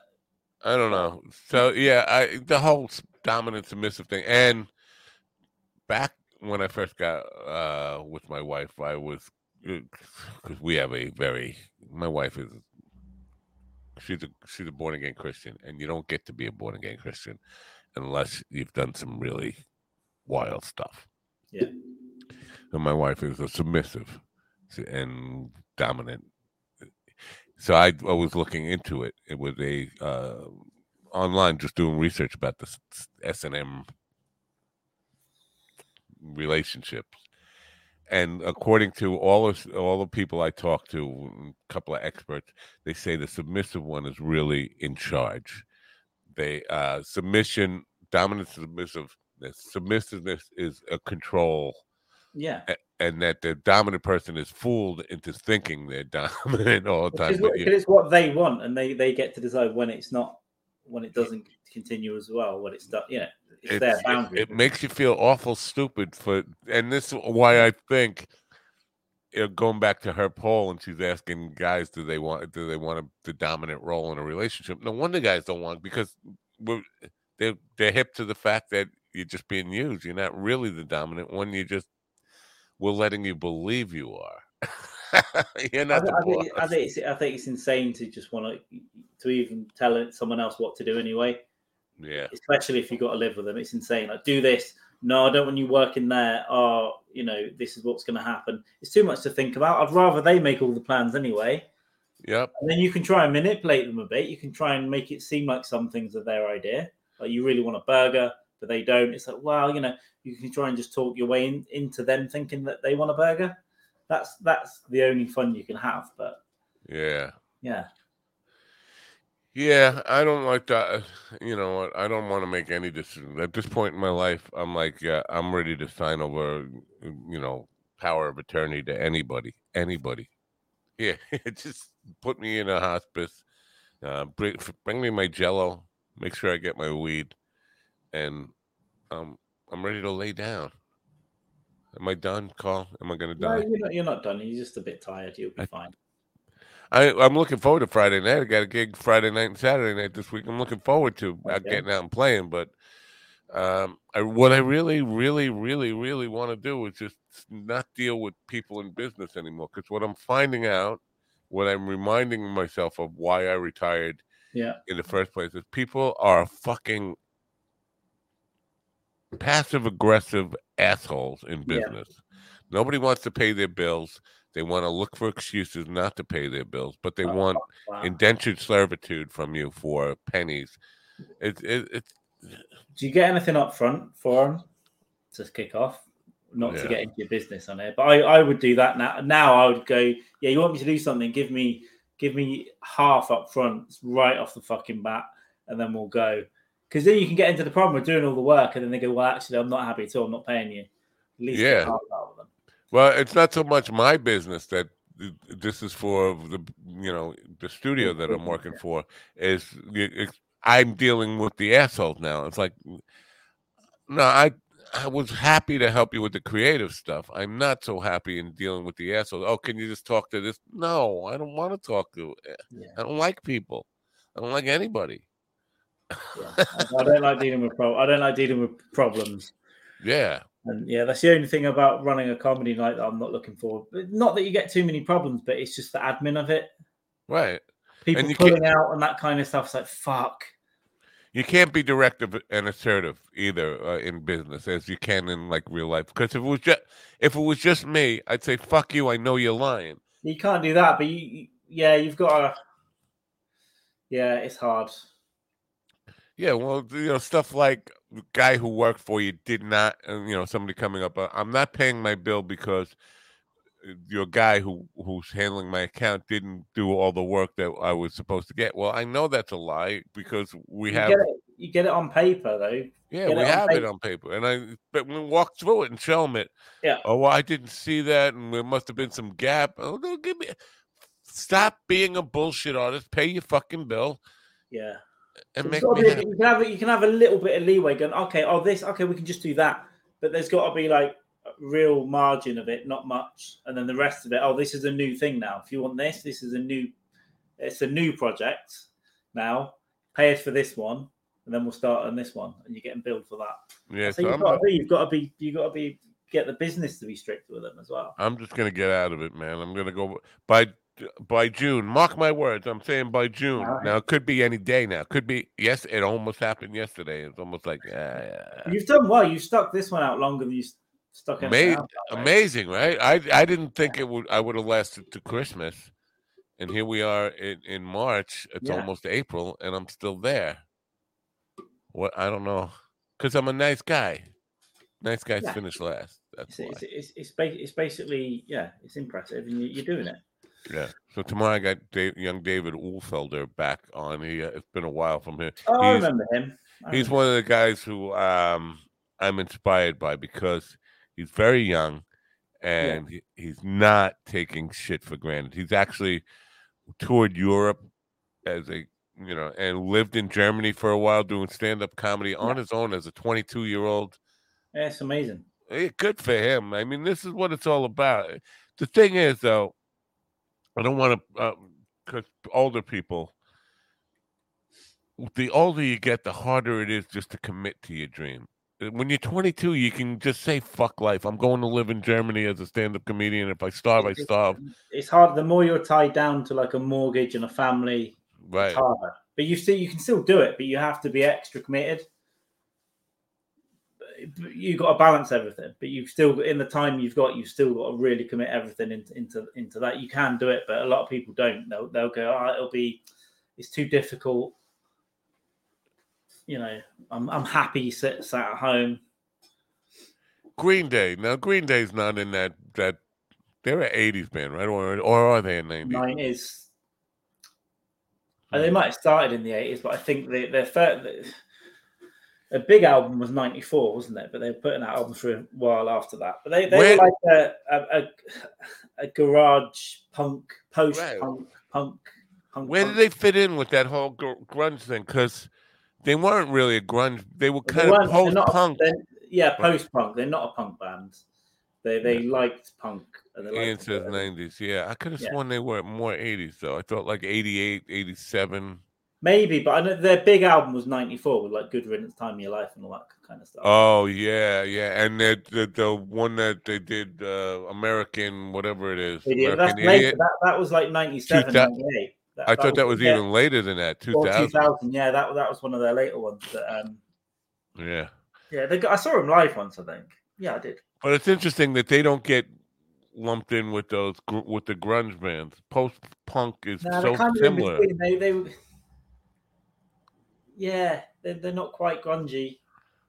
I don't know. So yeah, I the whole dominant submissive thing, and back when I first got uh with my wife, I was because we have a very my wife is she's a she's a born again Christian, and you don't get to be a born again Christian unless you've done some really wild stuff. Yeah. And my wife is a submissive and dominant. So I, I was looking into it. It was a uh, online, just doing research about the S and M relationships. And according to all of all the people I talked to, a couple of experts, they say the submissive one is really in charge. They uh, submission, dominant submissive, submissiveness is a control, yeah. and that the dominant person is fooled into thinking they're dominant all the time. Because but it's what they want, and they they get to decide when it's not, when it doesn't continue as well. When it's done, you know, it's, it's- it- boundary. It, makes you feel awful stupid for, and this is why I think, you know, going back to her poll, and she's asking guys, do they want, do they want a, the dominant role in a relationship? No wonder guys don't want because we're, they're they're hip to the fact that you're just being used. You're not really the dominant one. You just we're letting you believe you are. you're I, not the I think, I think it's I think it's insane to just want to to even tell someone else what to do anyway. Yeah, Especially if you've got to live with them, it's insane. Like do this. No, I don't want you working there. Or you know, this is what's going to happen. It's too much to think about. I'd rather they make all the plans anyway. yep, And then you can try and manipulate them a bit. You can try and make it seem like some things are their idea. Like you really want a burger, but they don't. It's like, well, you know, you can try and just talk your way in, into them thinking that they want a burger. That's that's the only fun you can have. But yeah. yeah, Yeah, I don't like that. You know what? I don't want to make any decisions at this point in my life. I'm like, yeah, I'm ready to sign over, you know, power of attorney to anybody, anybody. Yeah, just put me in a hospice. Uh, bring bring me my Jello. Make sure I get my weed, and um, I'm ready to lay down. Am I done, Carl? Am I gonna no, die? you're not. You're not done. You're just a bit tired. You'll be I- fine. I, I'm looking forward to Friday night. I got a gig Friday night and Saturday night this week. I'm looking forward to Okay. getting out and playing. But um, I, what I really, really, really, really want to do is just not deal with people in business anymore. Because what I'm finding out, what I'm reminding myself of why I retired Yeah, in the first place is people are fucking passive aggressive assholes in Yeah. business. Nobody wants to pay their bills. They want to look for excuses not to pay their bills, but they Oh, want wow. indentured servitude from you for pennies. It's it, it's Do you get anything up front for them to kick off? Not Yeah. to get into your business on it, but I, I would do that now. Now I would go, yeah, you want me to do something? Give me give me half up front, right off the fucking bat, and then we'll go. Because then you can get into the problem of doing all the work, and then they go, well, actually, I'm not happy at all. I'm not paying you. At least get Yeah. half out of them. Well, it's not so much my business that this is for the you know the studio that I'm working for is I'm dealing with the assholes now. It's like no, I I was happy to help you with the creative stuff. I'm not so happy in dealing with the assholes. Oh, can you just talk to this? No, I don't want to talk to. Yeah, I don't like people. I don't like anybody. yeah. I, I don't like dealing with pro- I don't like dealing with problems. Yeah, And yeah, that's the only thing about running a comedy night that I'm not looking for. Not that you get too many problems, but it's just the admin of it. right. People pulling out and that kind of stuff. It's like fuck. you can't be directive and assertive either uh, in business as you can in like real life. Because if it was just if it was just me, I'd say fuck you. I know you're lying. You can't do that, but you- yeah, you've got to. Yeah, it's hard. Yeah, well, you know, stuff like the guy who worked for you did not, you know, somebody coming up. Uh, I'm not paying my bill because uh, your guy who who's handling my account didn't do all the work that I was supposed to get. Well, I know that's a lie because we You have, get it. You get it on paper though. yeah, we it have it on paper, and I, but we walk through it and show them it. Yeah. Oh, well, I didn't see that, and there must have been some gap. Oh, no, give me. Stop being a bullshit artist. Pay your fucking bill Yeah. And make me be- you can have you can have a little bit of leeway going, okay, oh this, okay, we can just do that. But there's got to be like a real margin of it, not much, and then the rest of it. Oh, this is a new thing now. If you want this, this is a new, it's a new project now. Pay us for this one, and then we'll start on this one, and you're getting billed for that. Yeah, so so you've got to be, you've got to be, you've got to be, get the business to be strict with them as well. I'm just gonna get out of it, man. I'm gonna go by by June. Mark my words. I'm saying by June. Right. Now it could be any day. Now it could be. Yes, it almost happened yesterday. It's almost like yeah, yeah. You've done well. You stuck this one out longer than you stuck anything Amazing, out, right? amazing, right? I I didn't think it would. I would have lasted to Christmas, and here we are in in March. It's Yeah. almost April, and I'm still there. What I don't know, because I'm a nice guy. Nice guys Yeah. finish last. That's It's, it's, it's, it's, ba- it's basically, yeah, it's impressive, and you, you're doing it. Yeah. So tomorrow I got Dave, young David Ulfelder back on. He uh, it's been a while from here. Oh, I He's- remember him. I He's remember. one of the guys who um, I'm inspired by because he's very young and he, he's not taking shit for granted. He's actually toured Europe as a you know and lived in Germany for a while doing stand up comedy on his own as a 22 year old. That's amazing. Eh, Good for him. I mean, this is what it's all about. The thing is, though, I don't want to because older people. The older you get, the harder it is just to commit to your dream. Uh, When you're 22, you can just say "fuck life." I'm going to live in Germany as a stand-up comedian. If I starve, I It's- starve. It's hard. The more you're tied down to like a mortgage and a family, Right. it's harder. But you still, you can still do it, but you have to be extra committed. But You got to balance everything, but you've still, got in the time you've got, you've still got to really commit everything into into into that. You can do it, but a lot of people don't. They'll they'll go, oh, it'll be, it's too difficult. You know, I'm I'm happy sit sat at home. Green Day. Now, Green Day's not in that that. They're an 80s band, right? Or or are they a 90s? nineties. Hmm. They might have started in the eighties, but I think they, they're. first, a big album was ninety four, wasn't it? But they were putting out albums for a while after that. But they, they Where- were like a, a, a, garage punk, post Right. punk, punk, punk. Where did they fit in with that whole gr- grunge thing? Because they weren't really a grunge. They were kind of they're post punk. Yeah, post punk. They're not a punk band. They they liked punk. And they Ian says 90s. Yeah, I could have Yeah. sworn they were more 80s, though. I thought like 88, 87. Maybe, but I know their big album was ninety four with like Good Riddance, Time of Your Life, and all that kind of stuff. Oh, yeah, yeah. And the, the, the one that they did, uh, American, whatever it is. Idiot. That's American later. Idiot. That, that was like 97, 2000 98. I thought that was yeah, even later than that, 2000. 2000. Yeah, that, that was one of their later ones. That, um, Yeah. yeah, they got, I saw them live once, I think. Yeah, I did. But it's interesting that they don't get lumped in with those with the grunge bands. Post punk is No, so similar. They, they, yeah, they're, they're not quite grungy.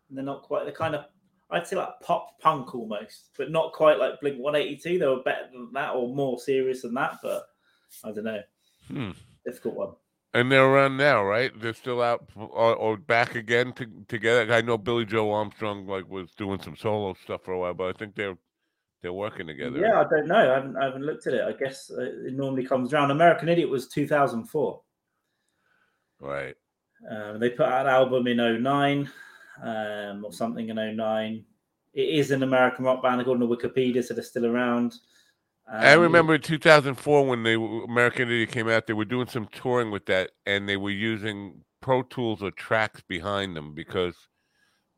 And they're not quite, they're kind of, I'd say like pop punk almost, but not quite like Blink 182. They were better than that or more serious than that, but I don't know. Hmm. Difficult one. And they're around now, right? They're still out or, or back again to, together. I know Billie Joe Armstrong like was doing some solo stuff for a while, but I think they're they're working together. Yeah, I don't know. I haven't, I haven't looked at it. I guess it normally comes around. American Idiot was 2004. Right. Um, they put out an album in 09 um, or something in 09. It is an American rock band according to Wikipedia, so they're still around. I Um, remember in 2004 when the American Idiot came out, they were doing some touring with that, and they were using Pro Tools or tracks behind them because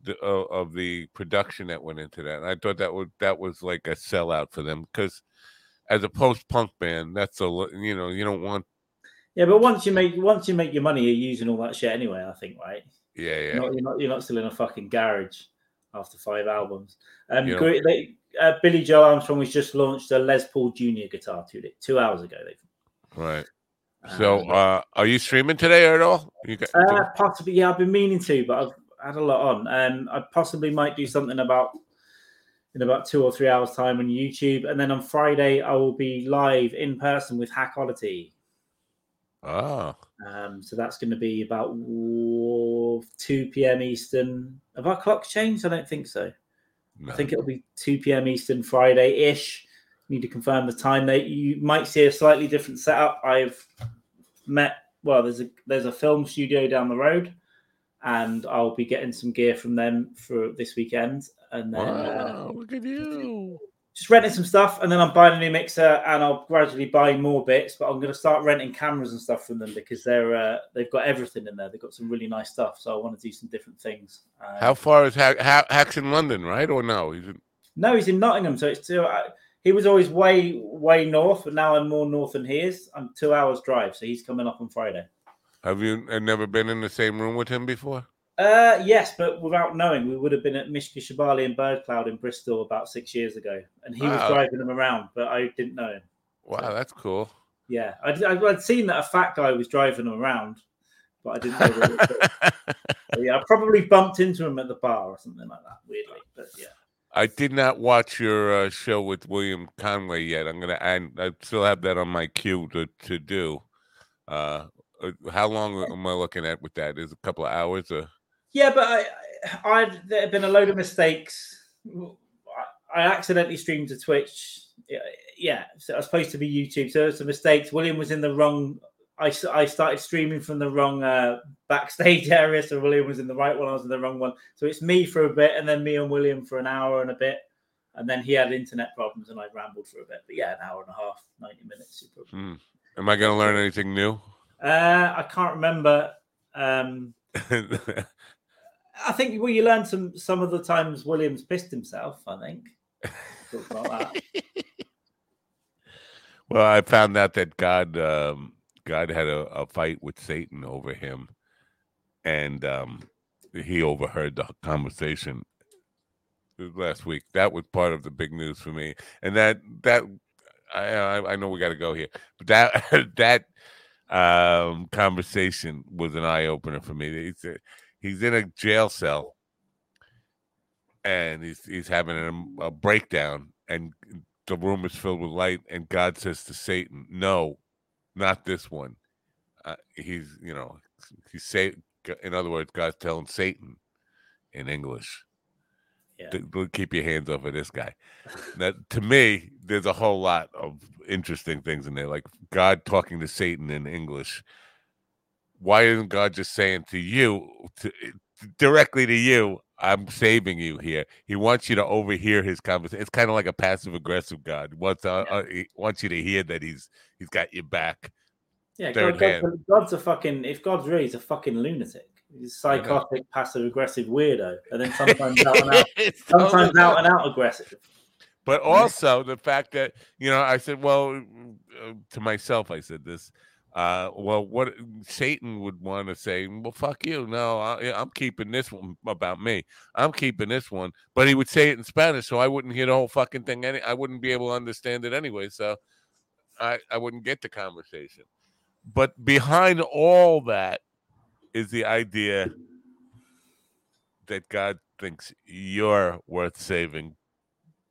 the, uh, of the production that went into that. And I thought that was that was like a sellout for them because as a post punk band, that's a you know you don't want Yeah, but once you make once you make your money, you're using all that shit anyway. I think, right? Yeah, yeah. You're, not, you're not you're not still in a fucking garage after five albums. Um, Yeah. great, they, uh, Billie Joe Armstrong has just launched a Les Paul Junior guitar two two hours ago. They've Right. So, um, uh, are you streaming today at all? You got, Uh, possibly, yeah. I've been meaning to, but I've had a lot on. Um, I possibly might do something about in about two or three hours' time on YouTube, and then on Friday I will be live in person with Hack Oh, Um, so that's going to be about two p.m. Eastern. Have our clocks changed? I don't think so. no. I think it'll be two p.m. Eastern Friday ish. Need to confirm the time. That you might see a slightly different setup. I've met. Well, there's a there's a film studio down the road, and I'll be getting some gear from them for this weekend, and then uh, wow, look at you. Just renting some stuff, and then I'm buying a new mixer, and I'll gradually buy more bits. But I'm going to start renting cameras and stuff from them because they're uh, they've got everything in there. They've got some really nice stuff, so I want to do some different things. Uh, How far is Hack, Hack, Hack's in London, right? Or no? He's in, No, he's in Nottingham, so it's two. I, he was always way way north, but now I'm more north than he is. I'm two hours drive, so he's coming up on Friday. have you uh, never been in the same room with him before? Uh, yes, but without knowing, we would have been at Mishka Shubaly and Bird Cloud in Bristol about six years ago, and he was driving them around, but I didn't know him. Wow, that's cool. Yeah, I'd, I'd seen that a fat guy was driving them around, but I didn't know. Was. But yeah, I probably bumped into him at the bar or something like that. Weirdly, but yeah. I did not watch your uh, show with William Conway yet. I'm gonna add. I still have that on my queue to to do. Uh, uh, how long am I looking at with that? Is it a couple of hours? Or Yeah, but I, I, there have been a load of mistakes. I, accidentally streamed to Twitch. Yeah, so I was supposed to be YouTube. So there's some mistakes. William was in the wrong. I, I started streaming from the wrong uh, backstage area, so William was in the right one. I was in the wrong one. So it's me for a bit, and then me and William for an hour and a bit, and then he had internet problems, and I rambled for a bit. But yeah, an hour and a half, ninety minutes. hmm. am I gonna learn anything new? Uh, I can't remember. Um, I think well, you learn some some of the times Williams pissed himself. I think. Well, I found out that God, um, God had a, a fight with Satan over him, and um, he overheard the conversation last week. That was part of the big news for me, and that that I I, know we got to go here, but that that um, conversation was an eye opener for me. A, he's in a jail cell, and he's he's having a, a breakdown, and the room is filled with light, and God says to Satan, "No, not this one." Uh, he's you know he's say in other words, God's telling Satan in English Yeah. to- keep your hands off of this guy. now, to me, there's a whole lot of interesting things in there, like God talking to Satan in English. Why isn't God just saying to you, to, directly to you, "I'm saving you here"? He wants you to overhear his conversation. It's kind of like a passive aggressive God. He wants uh, uh, he wants you to hear that he's he's got your back. Yeah, God, God's, a, God's a fucking. If God's real, he's a fucking lunatic. He's a I psychotic, passive aggressive weirdo, and then sometimes out and out, It's sometimes totally- out and out aggressive. But also the fact that you know, I said, well, uh, to myself, I said this. Uh, well, what Satan would want to say? Well, fuck you. No, I, I'm keeping this one about me. I'm keeping this one. But he would say it in Spanish, so I wouldn't hear the whole fucking thing. Any, I wouldn't be able to understand it anyway. So I, I wouldn't get the conversation. But behind all that is the idea that God thinks you're worth saving,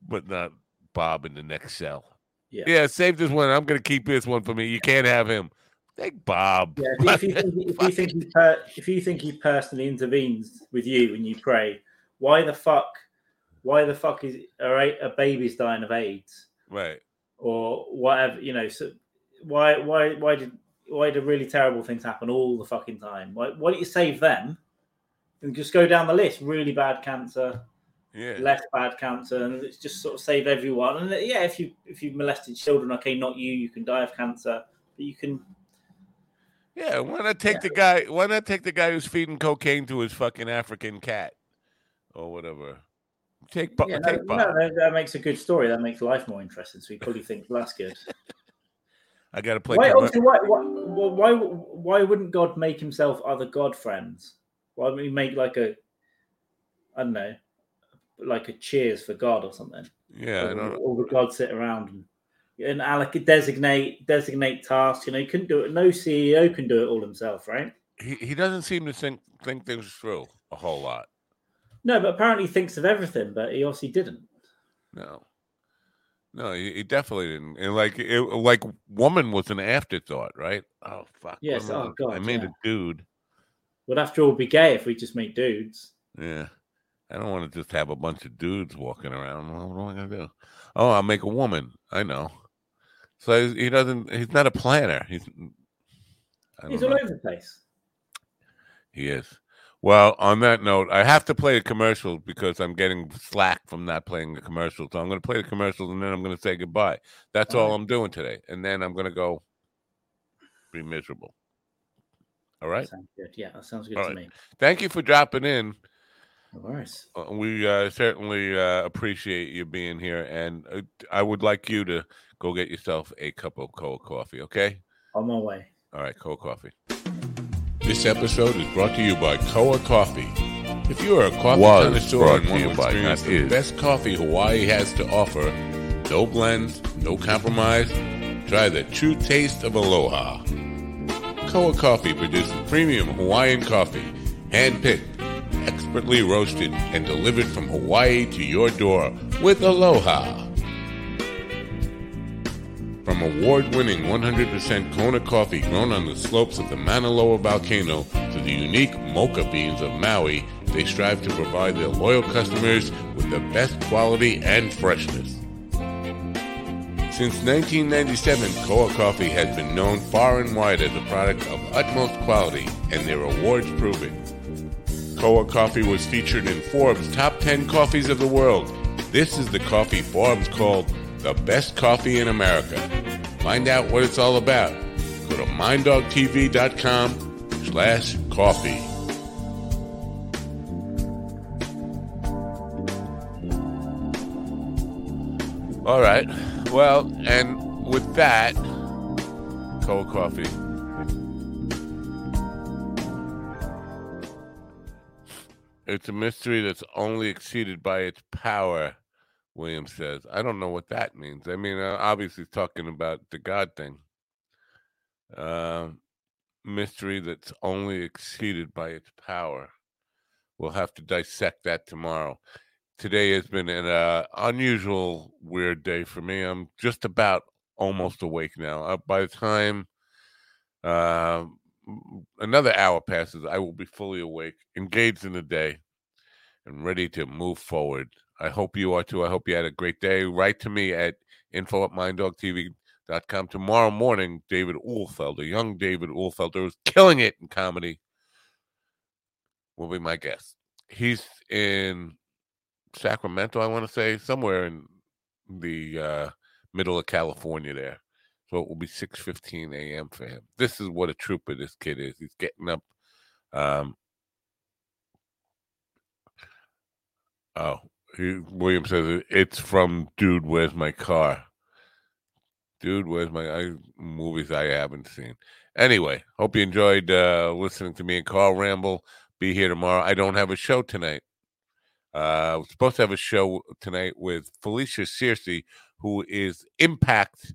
but not Bob in the next cell. Yeah. Yeah, save this one. I'm gonna keep this one for me. You can't have him. Take Bob. Yeah, if you think if you think he per, if you think he personally intervenes with you when you pray, why the fuck, why the fuck is are a, a baby's dying of AIDS right. or whatever? You know, so why why why did why do really terrible things happen all the fucking time? Why why don't you save them and just go down the list? Really bad cancer, Yeah. less bad cancer, and it's just sort of save everyone. And yeah, if you if you've molested children, okay, not you, you can die of cancer, but you can Yeah. Why not take the guy? Why not take the guy who's feeding cocaine to his fucking African cat or whatever? Take. Yeah, no, take Bob. no, that, that makes a good story. That makes life more interesting. So we probably think well, that's good. I gotta play. Why, also, why, why, why why wouldn't God make himself other God friends? Why would he make like a I don't know, like a cheers for God or something? Yeah, I all, don't. all the gods sit around and and allocate designate designate tasks. You know, he couldn't do it. No CEO can do it all himself, right? He he doesn't seem to think think things through a whole lot. No, but apparently he thinks of everything, but he obviously didn't. No, no, he, he definitely didn't. And like it, like woman was an afterthought, right? Oh fuck. Yes, woman oh, God, I made yeah. a dude. Would after all be gay if we just make dudes? Yeah. I don't want to just have a bunch of dudes walking around. What am I gonna do? Oh, I'll make a woman. I know. So he doesn't. He's not a planner. He's. He's all know. over the place. He is. Well, on that note, I have to play a commercial because I'm getting slack from not playing the commercial. So I'm going to play the commercials and then I'm going to say goodbye. That's all Alright. I'm doing today. And then I'm going to go be miserable. All right. Sounds good. Yeah, that sounds good All to right. me. Thank you for dropping in. No worries. Uh, We uh, certainly uh, appreciate you being here. And uh, I would like you to go get yourself a cup of cold coffee. Okay. On my way. All right, cold Coffee. This episode is brought to you by Koa Coffee. If you are a coffee Was connoisseur and want to experience not the is. best coffee Hawaii has to offer, no blends, no compromise, try the true taste of aloha. Koa Coffee produces premium Hawaiian coffee, hand-picked, expertly roasted, and delivered from Hawaii to your door with aloha. From award winning 100% Kona coffee grown on the slopes of the Mauna Loa volcano to the unique mocha beans of Maui, they strive to provide their loyal customers with the best quality and freshness. Since 1997, Koa Coffee has been known far and wide as a product of utmost quality, and their awards prove it. Koa Coffee was featured in Forbes' top 10 coffees of the world. This is the coffee Forbes called the best coffee in America. Find out what it's all about. Go to minddogtv.com slash coffee. All right. Well, and with that, cold coffee. It's a mystery that's only exceeded by its power, William says. I don't know what that means. I mean, uh, obviously, talking about the God thing. Um, mystery that's only exceeded by its power. We'll have to dissect that tomorrow. Today has been an uh, unusual, weird day for me. I'm just about almost awake now. Uh, by the time uh, another hour passes, I will be fully awake, engaged in the day, and ready to move forward. I hope you are too. I hope you had a great day. Write to me at info at minddogtv.com. Tomorrow morning, David Ulfelder, young David Ulfelder, who's killing it in comedy, will be my guest. He's in Sacramento, I want to say, somewhere in the uh, middle of California there. So it will be 6:15 a.m. for him. This is what a trooper this kid is. He's getting up. Um, oh, he, William says it's from Dude, Where's My Car? Dude, Where's My I, movies I haven't seen. Anyway, hope you enjoyed uh, listening to me and Carl ramble. Be here tomorrow. I don't have a show tonight. Uh, we're supposed to have a show tonight with Felicia Searcy, who is Impact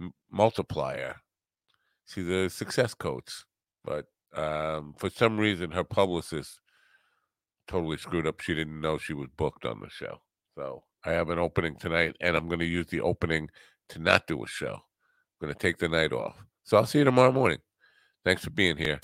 m- Multiplier. She's a success coach, but um, for some reason, her publicist totally screwed up. She didn't know she was booked on the show. So I have an opening tonight, and I'm going to use the opening to not do a show. I'm going to take the night off. So I'll see you tomorrow morning. Thanks for being here.